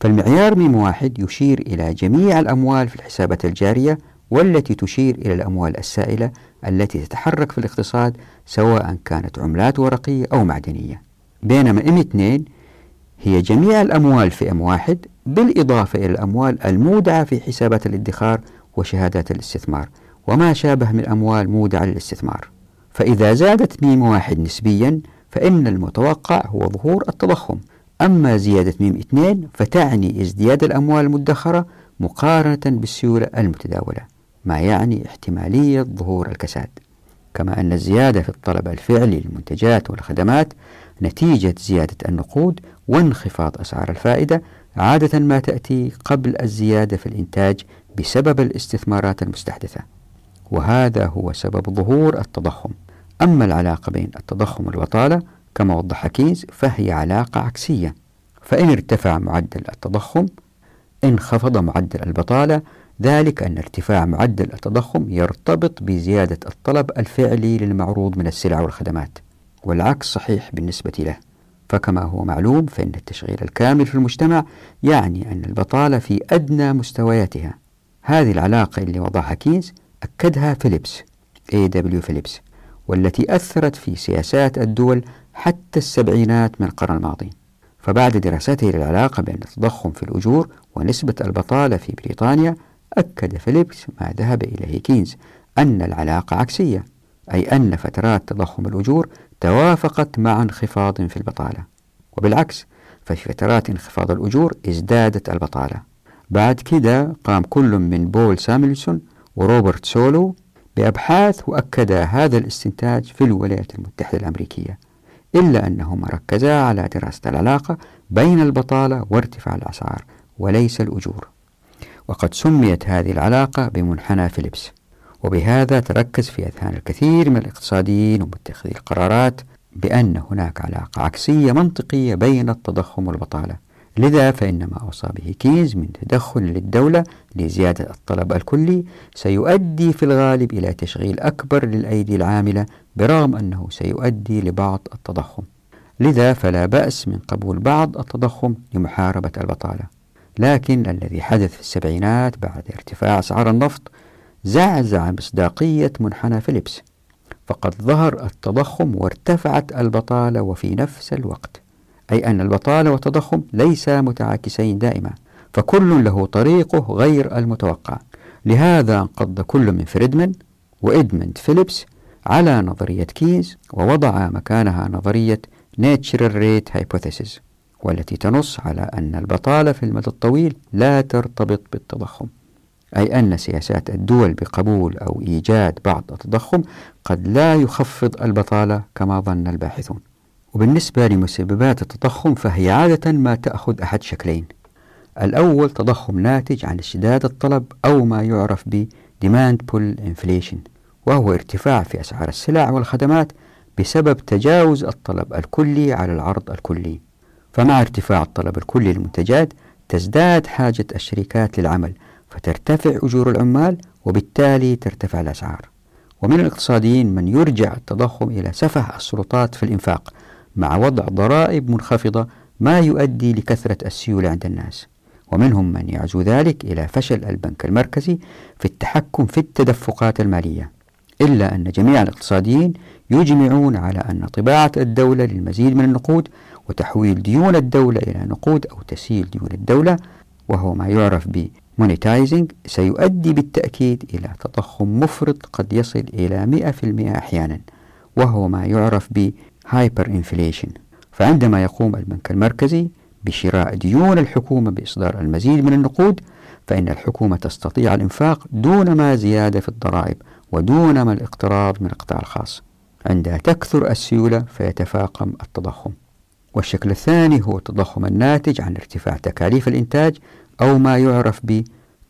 فالمعيار ميم واحد يشير إلى جميع الأموال في الحسابات الجارية والتي تشير إلى الأموال السائلة التي تتحرك في الاقتصاد سواء كانت عملات ورقية أو معدنية. بينما M2 هي جميع الأموال في M واحد بالإضافة إلى الأموال المودعة في حسابات الادخار وشهادات الاستثمار. وما شابه من أموال مودعة للاستثمار. فإذا زادت ميم واحد نسبيا فإن المتوقع هو ظهور التضخم. أما زيادة ميم اثنين فتعني ازدياد الأموال المدخرة مقارنة بالسيولة المتداولة ما يعني احتمالية ظهور الكساد. كما أن الزيادة في الطلب الفعلي للمنتجات والخدمات نتيجة زيادة النقود وانخفاض أسعار الفائدة عادة ما تأتي قبل الزيادة في الإنتاج بسبب الاستثمارات المستحدثة. وهذا هو سبب ظهور التضخم. أما العلاقة بين التضخم والبطالة كما وضح كيز فهي علاقة عكسية فإن ارتفع معدل التضخم انخفض معدل البطالة ذلك أن ارتفاع معدل التضخم يرتبط بزيادة الطلب الفعلي للمعروض من السلع والخدمات والعكس صحيح بالنسبة له فكما هو معلوم فإن التشغيل الكامل في المجتمع يعني أن البطالة في أدنى مستوياتها هذه العلاقة اللي وضعها كينز أكدها فيليبس A.W. فيليبس والتي أثرت في سياسات الدول حتى السبعينات من القرن الماضي. فبعد دراسته للعلاقة بين التضخم في الأجور ونسبة البطالة في بريطانيا أكد فيليبس ما ذهب إليه كينز أن العلاقة عكسية أي أن فترات تضخم الأجور توافقت مع انخفاض في البطالة. وبالعكس ففي فترات انخفاض الأجور ازدادت البطالة. بعد كده قام كل من بول ساميلسون وروبرت سولو بأبحاث وأكدا هذا الاستنتاج في الولايات المتحدة الأمريكية. إلا أنهما ركزا على دراسة العلاقة بين البطالة وارتفاع الأسعار وليس الأجور. وقد سميت هذه العلاقة بمنحنى فيليبس وبهذا تركز في أذهان الكثير من الاقتصاديين ومتخذي القرارات بأن هناك علاقة عكسية منطقية بين التضخم والبطالة. لذا فإن ما أوصى به كينز من تدخل للدولة لزيادة الطلب الكلي سيؤدي في الغالب إلى تشغيل أكبر للأيدي العاملة برغم أنه سيؤدي لبعض التضخم. لذا فلا بأس من قبول بعض التضخم لمحاربة البطالة. لكن الذي حدث في السبعينات بعد ارتفاع أسعار النفط زعزع مصداقية منحنى فيليبس فقد ظهر التضخم وارتفعت البطالة وفي نفس الوقت. أي أن البطالة والتضخم ليسا متعاكسين دائما فكل له طريقه غير المتوقع. لهذا انقض كل من فريدمان وإدموند فيليبس على نظرية كينز ووضع مكانها نظرية Natural Rate Hypothesis والتي تنص على أن البطالة في المدى الطويل لا ترتبط بالتضخم. أي أن سياسات الدول بقبول أو إيجاد بعض التضخم قد لا يخفض البطالة كما ظن الباحثون. وبالنسبة لمسببات التضخم فهي عادة ما تأخذ أحد شكلين. الأول تضخم ناتج عن اشتداد الطلب أو ما يعرف ب demand pull inflation وهو ارتفاع في أسعار السلع والخدمات بسبب تجاوز الطلب الكلي على العرض الكلي. فمع ارتفاع الطلب الكلي للمنتجات تزداد حاجة الشركات للعمل فترتفع أجور العمال وبالتالي ترتفع الأسعار. ومن الاقتصاديين من يرجع التضخم إلى سفه السلطات في الإنفاق مع وضع ضرائب منخفضة ما يؤدي لكثرة السيولة عند الناس. ومنهم من يعزو ذلك إلى فشل البنك المركزي في التحكم في التدفقات المالية. إلا أن جميع الاقتصاديين يجمعون على أن طباعة الدولة للمزيد من النقود وتحويل ديون الدولة إلى نقود أو تسييل ديون الدولة وهو ما يعرف ب سيؤدي بالتأكيد إلى تضخم مفرط قد يصل إلى 100% أحيانا وهو ما يعرف ب hyperinflation فعندما يقوم البنك المركزي بشراء ديون الحكومة بإصدار المزيد من النقود فإن الحكومة تستطيع الإنفاق دون ما زيادة في الضرائب ودون ما الاقتراض من القطاع الخاص. عندها تكثر السيولة فيتفاقم التضخم. والشكل الثاني هو التضخم الناتج عن ارتفاع تكاليف الإنتاج أو ما يعرف ب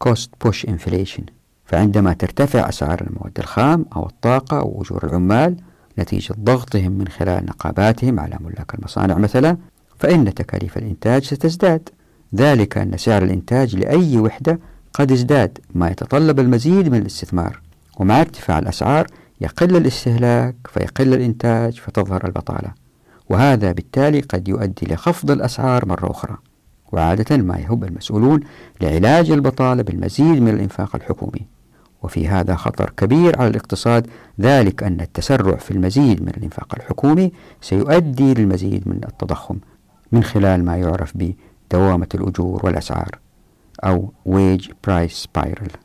cost push inflation. فعندما ترتفع أسعار المواد الخام أو الطاقة أو أجور العمال نتيجة ضغطهم من خلال نقاباتهم على ملاك المصانع مثلا فإن تكاليف الإنتاج ستزداد. ذلك أن سعر الإنتاج لأي وحدة قد ازداد ما يتطلب المزيد من الاستثمار. ومع ارتفاع الأسعار يقل الاستهلاك فيقل الإنتاج فتظهر البطالة. وهذا بالتالي قد يؤدي لخفض الأسعار مرة أخرى. وعادة ما يهب المسؤولون لعلاج البطالة بالمزيد من الإنفاق الحكومي. وفي هذا خطر كبير على الاقتصاد. ذلك أن التسرع في المزيد من الإنفاق الحكومي سيؤدي للمزيد من التضخم من خلال ما يعرف بدوامة الأجور والأسعار أو wage price spiral.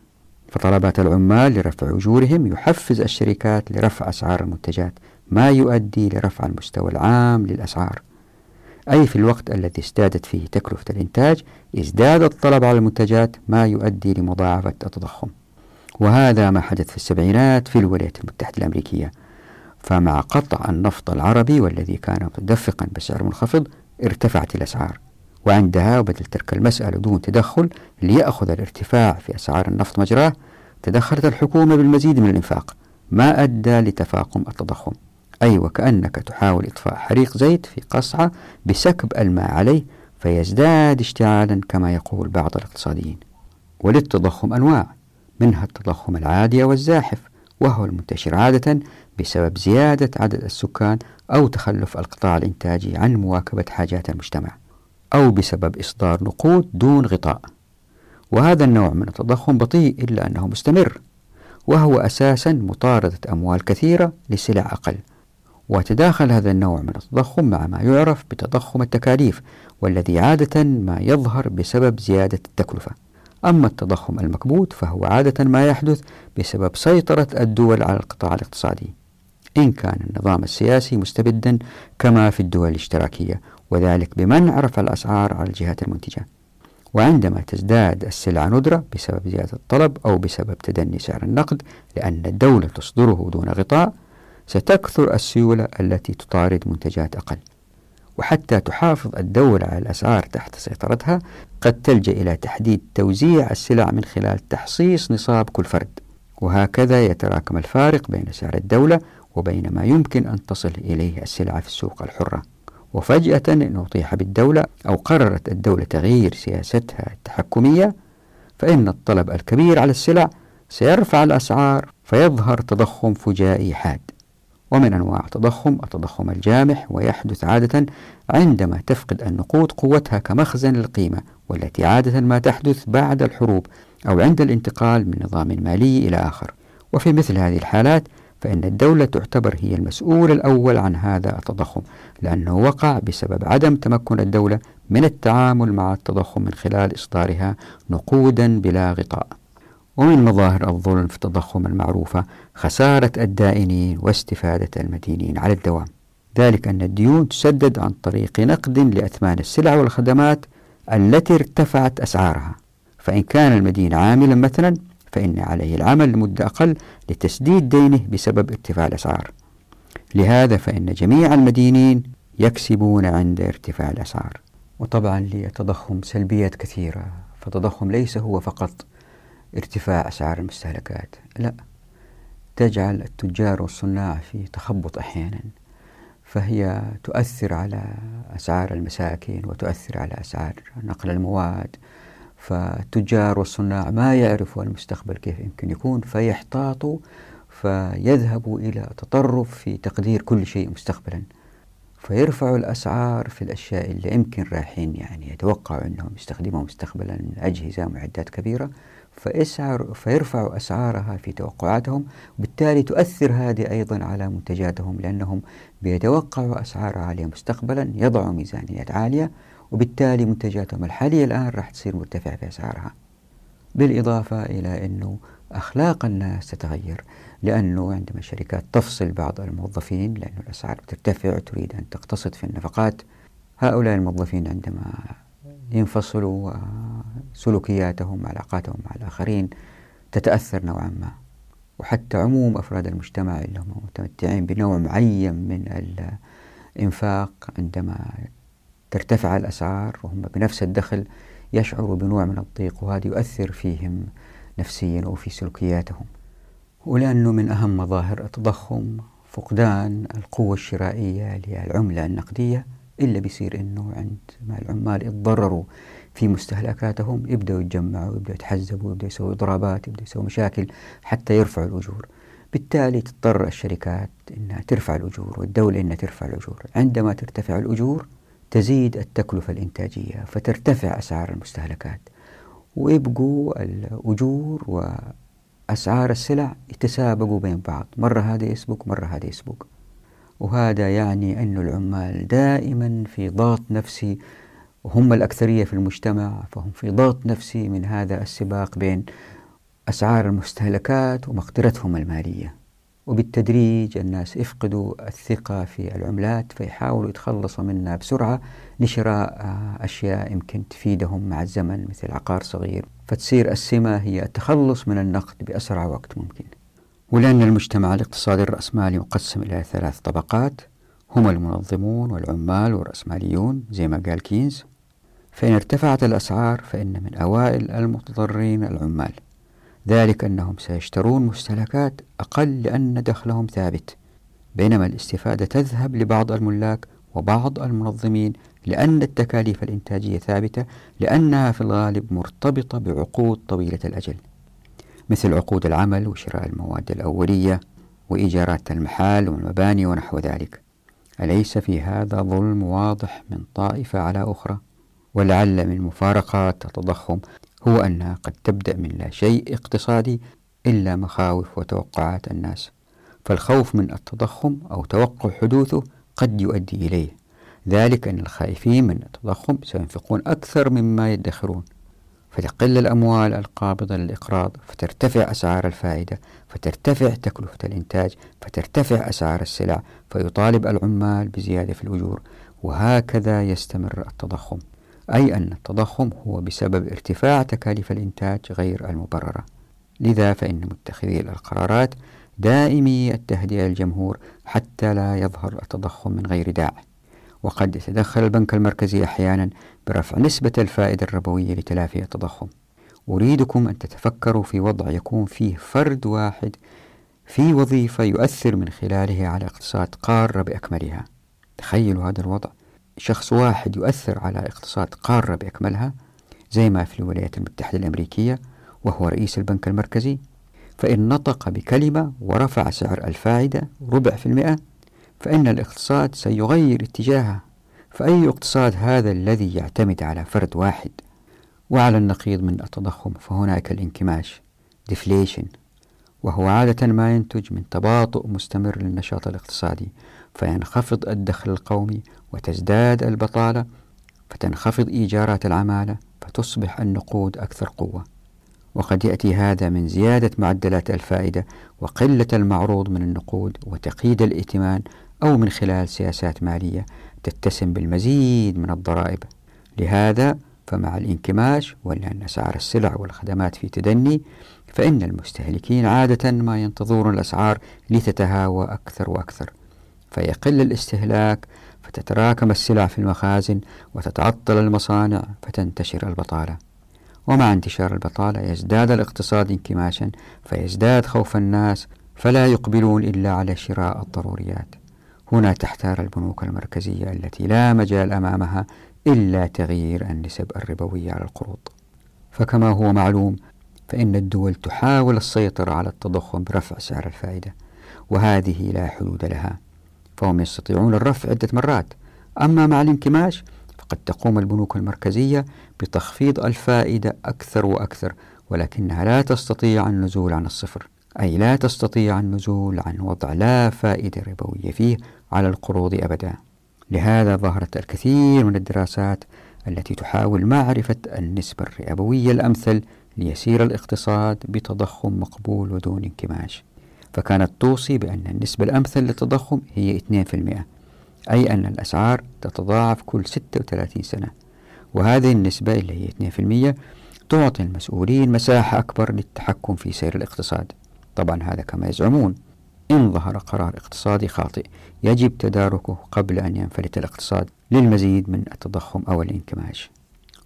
فطلبات العمال لرفع أجورهم يحفز الشركات لرفع أسعار المنتجات ما يؤدي لرفع المستوى العام للأسعار. أي في الوقت الذي ازدادت فيه تكلفة الإنتاج إزداد الطلب على المنتجات ما يؤدي لمضاعفة التضخم. وهذا ما حدث في السبعينات في الولايات المتحدة الأمريكية. فمع قطع النفط العربي والذي كان متدفقا بسعر منخفض ارتفعت الأسعار. وعندها وبدل ترك المسألة دون تدخل ليأخذ الارتفاع في أسعار النفط مجراه تدخلت الحكومة بالمزيد من الإنفاق ما أدى لتفاقم التضخم. أي وكأنك تحاول إطفاء حريق زيت في قصعة بسكب الماء عليه فيزداد اشتعالا كما يقول بعض الاقتصاديين. وللتضخم أنواع. منها التضخم العادي أو الزاحف وهو المنتشر عادة بسبب زيادة عدد السكان أو تخلف القطاع الإنتاجي عن مواكبة حاجات المجتمع أو بسبب إصدار نقود دون غطاء. وهذا النوع من التضخم بطيء إلا أنه مستمر وهو أساسا مطاردة أموال كثيرة لسلع أقل. وتداخل هذا النوع من التضخم مع ما يعرف بتضخم التكاليف والذي عادة ما يظهر بسبب زيادة التكلفة. أما التضخم المكبوت فهو عادة ما يحدث بسبب سيطرة الدول على القطاع الاقتصادي إن كان النظام السياسي مستبدا كما في الدول الاشتراكية وذلك بمنع رفع الأسعار على الجهات المنتجة. وعندما تزداد السلع ندرة بسبب زيادة الطلب أو بسبب تدني سعر النقد لأن الدولة تصدره دون غطاء ستكثر السيولة التي تطارد منتجات أقل. وحتى تحافظ الدولة على الأسعار تحت سيطرتها قد تلجأ إلى تحديد توزيع السلع من خلال تحصيص نصاب كل فرد. وهكذا يتراكم الفارق بين سعر الدولة وبين ما يمكن أن تصل إليه السلعة في السوق الحرة. وفجأة إن أطيح بالدولة أو قررت الدولة تغيير سياستها التحكمية فإن الطلب الكبير على السلع سيرفع الأسعار فيظهر تضخم فجائي حاد. ومن أنواع التضخم التضخم الجامح ويحدث عادة عندما تفقد النقود قوتها كمخزن للقيمة والتي عادة ما تحدث بعد الحروب أو عند الانتقال من نظام مالي إلى آخر. وفي مثل هذه الحالات فإن الدولة تعتبر هي المسؤول الأول عن هذا التضخم لأنه وقع بسبب عدم تمكن الدولة من التعامل مع التضخم من خلال إصدارها نقودا بلا غطاء. ومن مظاهر الظلم في التضخم المعروفة خسارة الدائنين واستفادة المدينين على الدوام. ذلك أن الديون تسدد عن طريق نقد لأثمان السلع والخدمات التي ارتفعت أسعارها. فإن كان المدين عاملا مثلا فإن عليه العمل لمدة أقل لتسديد دينه بسبب ارتفاع الأسعار. لهذا فإن جميع المدينين يكسبون عند ارتفاع الأسعار. وطبعا للتضخم سلبيات كثيرة فالتضخم ليس هو فقط ارتفاع أسعار المستهلكات. لا تجعل التجار والصناع في تخبط أحيانا فهي تؤثر على أسعار المساكن وتؤثر على أسعار نقل المواد. فالتجار والصناع ما يعرفوا المستقبل كيف يمكن يكون فيحتاطوا فيذهبوا إلى تطرف في تقدير كل شيء مستقبلا. فيرفعوا الأسعار في الأشياء اللي يمكن رايحين يعني يتوقعوا أنهم يستخدموا مستقبلا أجهزة معدات كبيرة. فيسعر فيرفعوا أسعارها في توقعاتهم وبالتالي تؤثر هذه أيضا على منتجاتهم لأنهم بيتوقعوا أسعار عالية مستقبلا يضعوا ميزانيات عالية وبالتالي منتجاتهم الحالية الآن راح تصير مرتفعة في أسعارها بالإضافة إلى أنه أخلاق الناس تتغير لأنه عندما الشركات تفصل بعض الموظفين لأن الأسعار بترتفع وتريد أن تقتصد في النفقات هؤلاء الموظفين عندما ينفصلوا سلوكياتهم وعلاقاتهم مع الآخرين تتأثر نوعا ما. وحتى عموم أفراد المجتمع اللي هم متمتعين بنوع معين من الإنفاق عندما ترتفع الأسعار وهم بنفس الدخل يشعروا بنوع من الضيق وهذا يؤثر فيهم نفسيا وفي سلوكياتهم. ولأنه من أهم مظاهر التضخم فقدان القوة الشرائية للعملة النقدية إلا بيصير أنه عند ما العمال يتضرروا في مستهلكاتهم يبدأوا يتجمعوا يبدأوا يتحزبوا يبدأوا يسووا إضرابات يبدأوا يسووا مشاكل حتى يرفعوا الأجور. بالتالي تضطر الشركات أنها ترفع الأجور والدولة أنها ترفع الأجور. عندما ترتفع الأجور تزيد التكلفة الإنتاجية فترتفع أسعار المستهلكات. ويبقوا الأجور وأسعار السلع يتسابقوا بين بعض. مرة هذا يسبق مرة هذا يسبق. وهذا يعني أن العمال دائما في ضغط نفسي وهم الأكثرية في المجتمع فهم في ضغط نفسي من هذا السباق بين أسعار المستهلكات ومقدرتهم المالية. وبالتدريج الناس يفقدوا الثقة في العملات فيحاولوا يتخلصوا منها بسرعة لشراء أشياء يمكن تفيدهم مع الزمن مثل عقار صغير. فتصير السمة هي التخلص من النقد بأسرع وقت ممكن. ولأن المجتمع الاقتصادي الرأسمالي مقسم إلى ثلاث طبقات هم المنظمون والعمال والرأسماليون زي ما قال كينز. فإن ارتفعت الأسعار فإن من أوائل المتضررين العمال. ذلك أنهم سيشترون مستهلكات أقل لأن دخلهم ثابت. بينما الاستفادة تذهب لبعض الملاك وبعض المنظمين لأن التكاليف الإنتاجية ثابتة لأنها في الغالب مرتبطة بعقود طويلة الأجل. مثل عقود العمل وشراء المواد الأولية وإيجارات المحال والمباني ونحو ذلك. أليس في هذا ظلم واضح من طائفة على أخرى؟ ولعل من مفارقات التضخم هو أنها قد تبدأ من لا شيء اقتصادي إلا مخاوف وتوقعات الناس. فالخوف من التضخم أو توقع حدوثه قد يؤدي إليه. ذلك أن الخائفين من التضخم سينفقون أكثر مما يدخرون. فتقل الأموال القابضة للإقراض فترتفع أسعار الفائدة فترتفع تكلفة الإنتاج فترتفع أسعار السلع فيطالب العمال بزيادة في الأجور. وهكذا يستمر التضخم. أي أن التضخم هو بسبب ارتفاع تكاليف الإنتاج غير المبررة. لذا فإن متخذي القرارات دائمي التهدئة للجمهور حتى لا يظهر التضخم من غير داع. وقد يتدخل البنك المركزي أحيانا برفع نسبة الفائدة الربوية لتلافي التضخم. أريدكم أن تتفكروا في وضع يكون فيه فرد واحد في وظيفة يؤثر من خلاله على اقتصاد قارة بأكملها. تخيلوا هذا الوضع. شخص واحد يؤثر على اقتصاد قارة بأكملها زي ما في الولايات المتحدة الأمريكية وهو رئيس البنك المركزي فإن نطق بكلمة ورفع سعر الفائدة ربع في المئة فإن الاقتصاد سيغير اتجاهه فأي اقتصاد هذا الذي يعتمد على فرد واحد؟ وعلى النقيض من التضخم فهناك الانكماش deflation وهو عادة ما ينتج من تباطؤ مستمر للنشاط الاقتصادي فينخفض الدخل القومي وتزداد البطالة فتنخفض إيجارات العمالة فتصبح النقود أكثر قوة. وقد يأتي هذا من زيادة معدلات الفائدة وقلة المعروض من النقود وتقييد الائتمان أو من خلال سياسات مالية تتسم بالمزيد من الضرائب. لهذا فمع الانكماش ولأن أسعار السلع والخدمات في تدني فإن المستهلكين عادة ما ينتظرون الأسعار لتتهاوى أكثر وأكثر. فيقل الاستهلاك فتتراكم السلع في المخازن وتتعطل المصانع فتنتشر البطالة. ومع انتشار البطالة يزداد الاقتصاد انكماشا فيزداد خوف الناس فلا يقبلون إلا على شراء الضروريات. هنا تحتار البنوك المركزية التي لا مجال أمامها إلا تغيير النسب الربوية على القروض. فكما هو معلوم فإن الدول تحاول السيطرة على التضخم برفع سعر الفائدة وهذه لا حدود لها فهم يستطيعون الرفع عدة مرات. أما مع الانكماش فقد تقوم البنوك المركزية بتخفيض الفائدة أكثر وأكثر ولكنها لا تستطيع النزول عن الصفر أي لا تستطيع النزول عن وضع لا فائدة ربوية فيه على القروض أبدا. لهذا ظهرت الكثير من الدراسات التي تحاول معرفة النسبة الربوية الأمثل ليسير الاقتصاد بتضخم مقبول ودون انكماش. فكانت توصي بأن النسبة الأمثل للتضخم هي 2% أي أن الأسعار تتضاعف كل 36 سنة. وهذه النسبة اللي هي 2% تعطي المسؤولين مساحة أكبر للتحكم في سير الاقتصاد. طبعا هذا كما يزعمون. إن ظهر قرار اقتصادي خاطئ يجب تداركه قبل أن ينفلت الاقتصاد للمزيد من التضخم أو الانكماش.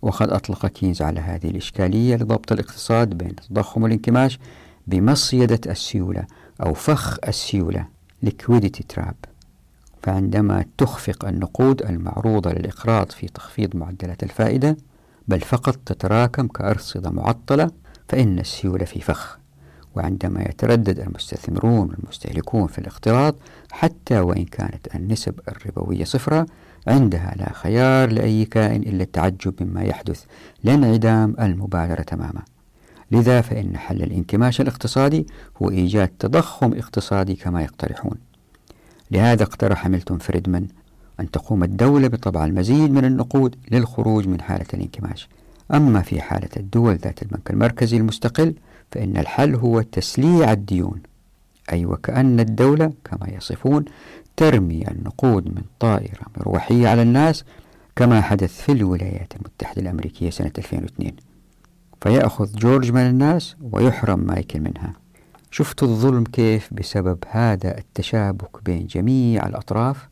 وقد أطلق كينز على هذه الإشكالية لضبط الاقتصاد بين التضخم والانكماش بمصيدة السيولة أو فخ السيولة liquidity trap فعندما تخفق النقود المعروضة للإقراض في تخفيض معدلات الفائدة بل فقط تتراكم كأرصدة معطلة فإن السيولة في فخ. وعندما يتردد المستثمرون والمستهلكون في الاقتراض حتى وإن كانت النسب الربوية صفرة عندها لا خيار لأي كائن إلا التعجب مما يحدث لانعدام المبادرة تماما. لذا فإن حل الانكماش الاقتصادي هو إيجاد تضخم اقتصادي كما يقترحون. لهذا اقترح ميلتون فريدمان أن تقوم الدولة بطبع المزيد من النقود للخروج من حالة الانكماش. أما في حالة الدول ذات البنك المركزي المستقل فإن الحل هو تسليع الديون أي وكأن الدولة كما يصفون ترمي النقود من طائرة مروحية على الناس كما حدث في الولايات المتحدة الأمريكية سنة 2002 فيأخذ جورج من الناس ويحرم مايكل منها. شفتوا الظلم كيف بسبب هذا التشابك بين جميع الأطراف؟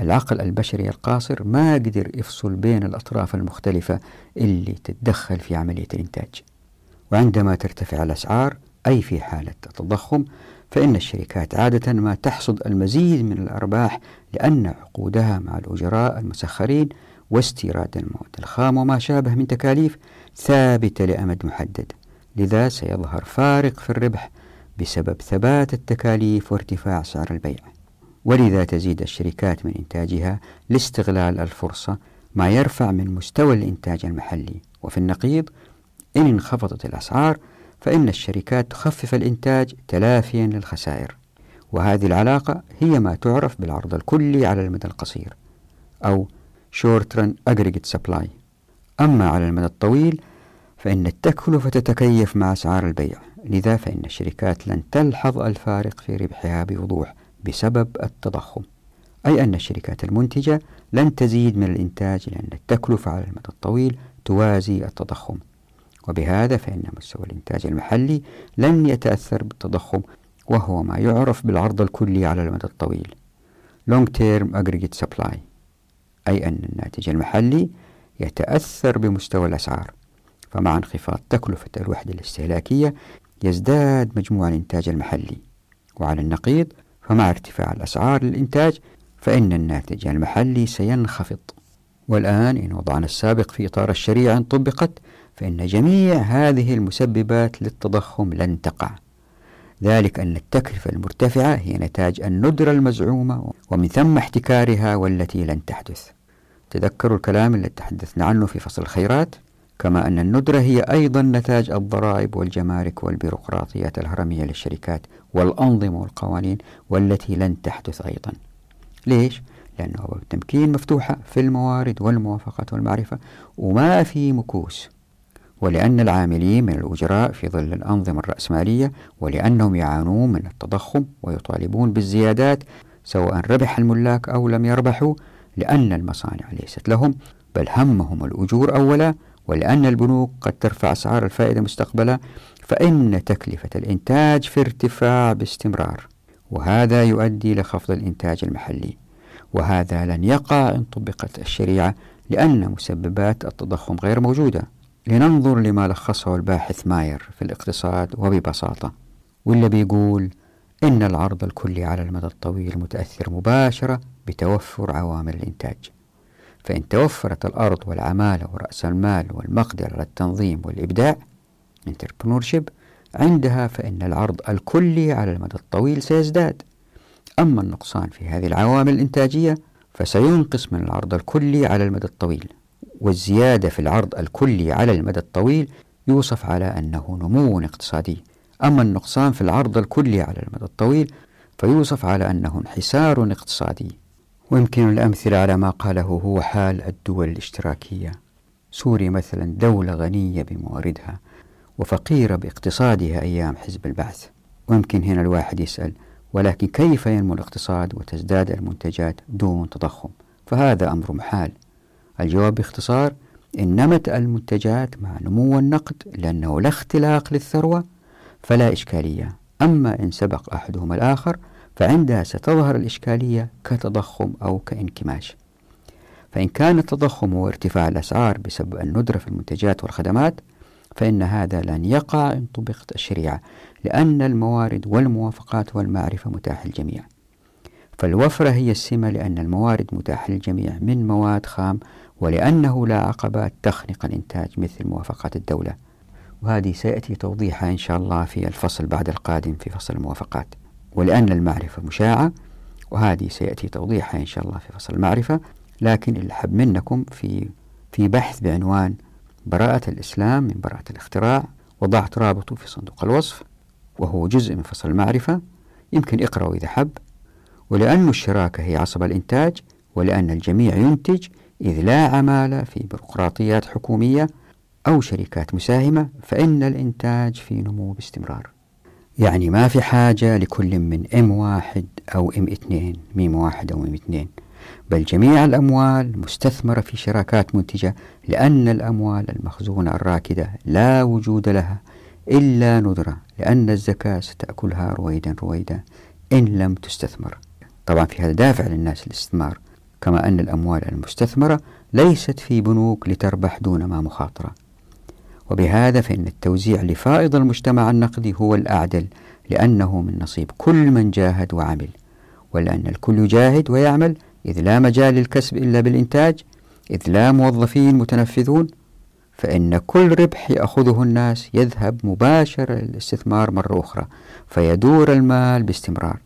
العقل البشري القاصر ما قدر يفصل بين الأطراف المختلفة اللي تتدخل في عملية الإنتاج. وعندما ترتفع الأسعار أي في حالة التضخم فإن الشركات عادة ما تحصد المزيد من الأرباح لأن عقودها مع الأجراء المسخرين واستيراد المواد الخام وما شابه من تكاليف ثابتة لأمد محدد. لذا سيظهر فارق في الربح بسبب ثبات التكاليف وارتفاع سعر البيع. ولذا تزيد الشركات من إنتاجها لاستغلال الفرصة ما يرفع من مستوى الإنتاج المحلي. وفي النقيض إن انخفضت الأسعار فإن الشركات تخفف الإنتاج تلافيا للخسائر. وهذه العلاقة هي ما تعرف بالعرض الكلي على المدى القصير أو Short Run Aggregate Supply. أما على المدى الطويل فإن التكلفة تتكيف مع أسعار البيع. لذا فإن الشركات لن تلحظ الفارق في ربحها بوضوح بسبب التضخم. أي أن الشركات المنتجة لن تزيد من الإنتاج لأن التكلفة على المدى الطويل توازي التضخم. وبهذا فإن مستوى الإنتاج المحلي لن يتأثر بالتضخم وهو ما يعرف بالعرض الكلي على المدى الطويل. Long Term Aggregate Supply أي أن الناتج المحلي يتأثر بمستوى الأسعار فمع انخفاض تكلفة الوحدة الاستهلاكية يزداد مجموع الإنتاج المحلي. وعلى النقيض فمع ارتفاع الأسعار للإنتاج فإن الناتج المحلي سينخفض. والآن إن وضعنا السابق في إطار الشريعة إن طبقت فإن جميع هذه المسببات للتضخم لن تقع. ذلك أن التكلفة المرتفعة هي نتاج الندرة المزعومة ومن ثم احتكارها والتي لن تحدث. تذكروا الكلام الذي تحدثنا عنه في فصل الخيرات كما أن الندرة هي أيضا نتاج الضرائب والجمارك والبيروقراطيات الهرمية للشركات والأنظمة والقوانين والتي لن تحدث أيضا. ليش؟ لأنه التمكين مفتوحة في الموارد والموافقات والمعرفة وما في مكوس. ولأن العاملين من الأجراء في ظل الأنظمة الرأسمالية ولأنهم يعانون من التضخم ويطالبون بالزيادات سواء ربح الملاك أو لم يربحوا لأن المصانع ليست لهم بل همهم الأجور أولا ولأن البنوك قد ترفع أسعار الفائدة مستقبلا فإن تكلفة الإنتاج في ارتفاع باستمرار وهذا يؤدي لخفض الإنتاج المحلي وهذا لن يقع إن طبقت الشريعة لأن مسببات التضخم غير موجودة. لننظر لما لخصه الباحث ماير في الاقتصاد وببساطة واللي بيقول إن العرض الكلي على المدى الطويل متأثر مباشرة بتوفر عوامل الإنتاج. فإن توفرت الأرض والعمالة ورأس المال والمقدرة على التنظيم والإبداع entrepreneurship عندها فإن العرض الكلي على المدى الطويل سيزداد. أما النقصان في هذه العوامل الإنتاجية فسينقص من العرض الكلي على المدى الطويل. والزيادة في العرض الكلي على المدى الطويل يوصف على أنه نمو اقتصادي. أما النقصان في العرض الكلي على المدى الطويل فيوصف على أنه انحسار اقتصادي. ويمكن الأمثلة على ما قاله هو حال الدول الاشتراكية. سوريا مثلا دولة غنية بمواردها وفقيرة باقتصادها أيام حزب البعث. ويمكن هنا الواحد يسأل ولكن كيف ينمو الاقتصاد وتزداد المنتجات دون تضخم؟ فهذا أمر محال. الجواب باختصار إن نمت المنتجات مع نمو النقد لأنه لا اختلاق للثروة فلا إشكالية. أما إن سبق أحدهما الآخر فعندها ستظهر الإشكالية كتضخم أو كانكماش. فإن كان التضخم هو ارتفاع الأسعار بسبب الندرة في المنتجات والخدمات فإن هذا لن يقع إن طبقت الشريعة لأن الموارد والموافقات والمعرفة متاحة للجميع. فالوفرة هي السمة لأن الموارد متاحة للجميع من مواد خام ولأنه لا عقبات تخنق الإنتاج مثل موافقات الدولة. وهذه سيأتي توضيحها إن شاء الله في الفصل بعد القادم في فصل الموافقات. ولأن المعرفة مشاعة وهذه سيأتي توضيحها إن شاء الله في فصل المعرفة. لكن اللي حب منكم في في بحث بعنوان براءة الإسلام من براءة الاختراع. وضعت رابطه في صندوق الوصف وهو جزء من فصل المعرفة. يمكن اقرأوا إذا حبيتوا. ولأن الشراكة هي عصب الإنتاج ولأن الجميع ينتج إذ لا عمالة في بيروقراطيات حكومية أو شركات مساهمة فإن الإنتاج في نمو باستمرار. يعني ما في حاجة لكل من ام واحد أو ام اثنين ميم واحد أو ميم اثنين. بل جميع الأموال مستثمرة في شراكات منتجة لأن الأموال المخزونة الراكدة لا وجود لها إلا ندرة لأن الزكاة ستأكلها رويدا رويدا إن لم تستثمر. طبعا في هذا دافع للناس الاستثمار كما أن الأموال المستثمرة ليست في بنوك لتربح دون ما مخاطرة. وبهذا فإن التوزيع لفائض المجتمع النقدي هو الأعدل لأنه من نصيب كل من جاهد وعمل. ولأن الكل يجاهد ويعمل إذ لا مجال للكسب إلا بالإنتاج إذ لا موظفين متنفذون فإن كل ربح يأخذه الناس يذهب مباشرة للاستثمار مرة أخرى فيدور المال باستمرار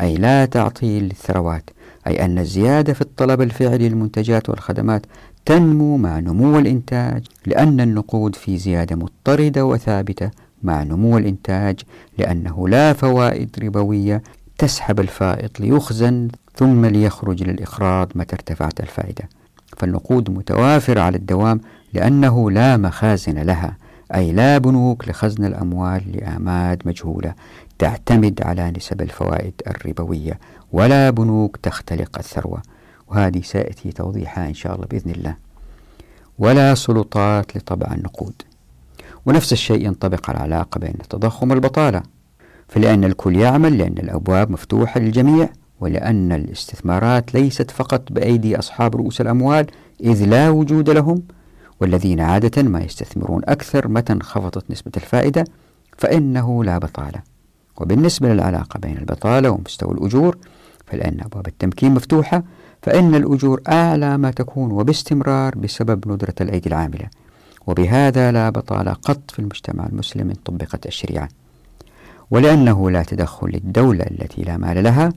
أي لا تعطيل للثروات أي أن الزيادة في الطلب الفعلي للمنتجات والخدمات تنمو مع نمو الإنتاج لأن النقود في زيادة مضطردة وثابتة مع نمو الإنتاج لأنه لا فوائد ربوية تسحب الفائض ليخزن ثم ليخرج للإخراج متى ارتفعت الفائدة. فالنقود متوافرة على الدوام لأنه لا مخازن لها أي لا بنوك لخزن الأموال لآماد مجهولة تعتمد على نسب الفوائد الربوية ولا بنوك تختلق الثروة. وهذه سيأتي توضيحها إن شاء الله بإذن الله. ولا سلطات لطبع النقود. ونفس الشيء ينطبق على العلاقة بين التضخم والبطالة. فلأن الكل يعمل لأن الأبواب مفتوحة للجميع ولأن الاستثمارات ليست فقط بأيدي أصحاب رؤوس الأموال إذ لا وجود لهم. والذين عادة ما يستثمرون أكثر متى انخفضت نسبة الفائدة فإنه لا بطالة. وبالنسبة للعلاقة بين البطالة ومستوى الأجور فلأن أبواب التمكين مفتوحة فإن الأجور أعلى ما تكون وباستمرار بسبب ندرة الأيدي العاملة. وبهذا لا بطالة قط في المجتمع المسلم إن طبقت الشريعة. ولأنه لا تدخل للدولة التي لا مال لها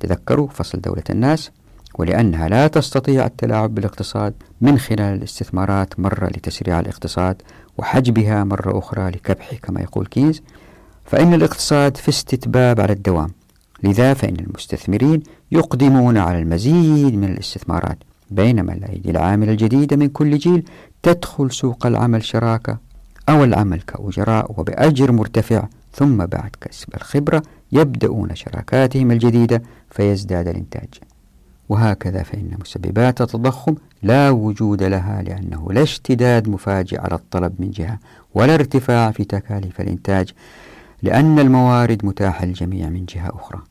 تذكروا فصل دولة الناس ولأنها لا تستطيع التلاعب بالاقتصاد من خلال الاستثمارات مرة لتسريع الاقتصاد وحجبها مرة أخرى لكبحه كما يقول كينز. فإن الاقتصاد في استتباب على الدوام. لذا فإن المستثمرين يقدمون على المزيد من الاستثمارات بينما الأيدي العاملة الجديدة من كل جيل تدخل سوق العمل شراكة أو العمل كأجراء وبأجر مرتفع ثم بعد كسب الخبرة يبدأون شراكاتهم الجديدة فيزداد الإنتاج. وهكذا فإن مسببات التضخم لا وجود لها لأنه لا اشتداد مفاجئ على الطلب من جهة ولا ارتفاع في تكاليف الإنتاج لأن الموارد متاحة للجميع من جهة أخرى.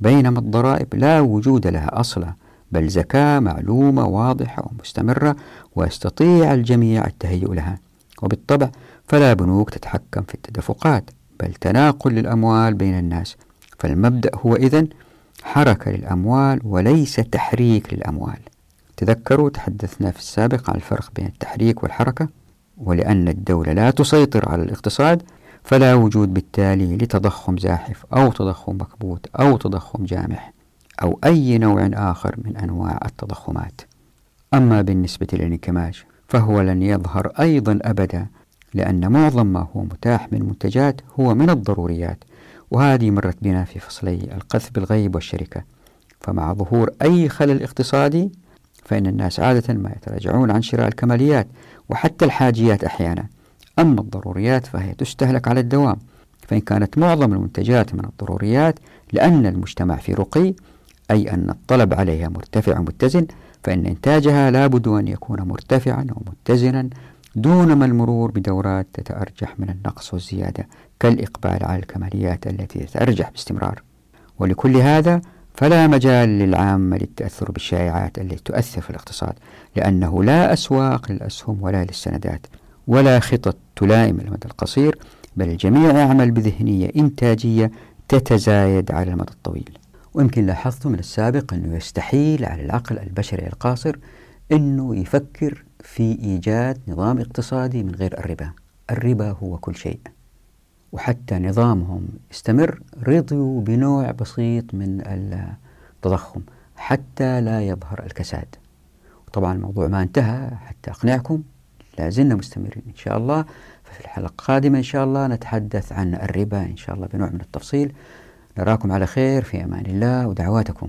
بينما الضرائب لا وجود لها أصلا بل زكاة معلومة واضحة ومستمرة ويستطيع الجميع التهيؤ لها. وبالطبع فلا بنوك تتحكم في التدفقات بل تناقل للأموال بين الناس. فالمبدأ هو إذن حركة للأموال وليس تحريك للأموال. تذكروا تحدثنا في السابق عن الفرق بين التحريك والحركة ولأن الدولة لا تسيطر على الاقتصاد فلا وجود بالتالي لتضخم زاحف أو تضخم مكبوت أو تضخم جامح أو أي نوع آخر من أنواع التضخمات. أما بالنسبة للانكماش فهو لن يظهر أيضا أبدا لأن معظم ما هو متاح من منتجات هو من الضروريات وهذه مرت بنا في فصلي القذف بالغيب والشركة. فمع ظهور أي خلل اقتصادي فإن الناس عادة ما يتراجعون عن شراء الكماليات وحتى الحاجيات أحيانا. أما الضروريات فهي تستهلك على الدوام فإن كانت معظم المنتجات من الضروريات لأن المجتمع في رقي أي أن الطلب عليها مرتفع ومتزن فإن إنتاجها لابد أن يكون مرتفعا ومتزنا دون ما المرور بدورات تتأرجح من النقص والزيادة كالإقبال على الكماليات التي تتأرجح باستمرار. ولكل هذا فلا مجال للعامة للتأثر بالشائعات التي تؤثر في الاقتصاد لأنه لا أسواق للأسهم ولا للسندات. ولا خطط تلائم المدى القصير بل الجميع يعمل بذهنية إنتاجية تتزايد على المدى الطويل. ويمكن لاحظت من السابق أنه يستحيل على العقل البشري القاصر أنه يفكر في إيجاد نظام اقتصادي من غير الربا. الربا هو كل شيء. وحتى نظامهم استمر رضيوا بنوع بسيط من التضخم حتى لا يظهر الكساد. طبعا الموضوع ما انتهى حتى أقنعكم لا زلنا مستمرين. إن شاء الله ففي الحلقة القادمة إن شاء الله نتحدث عن الربا إن شاء الله بنوع من التفصيل. نراكم على خير في أمان الله ودعواتكم.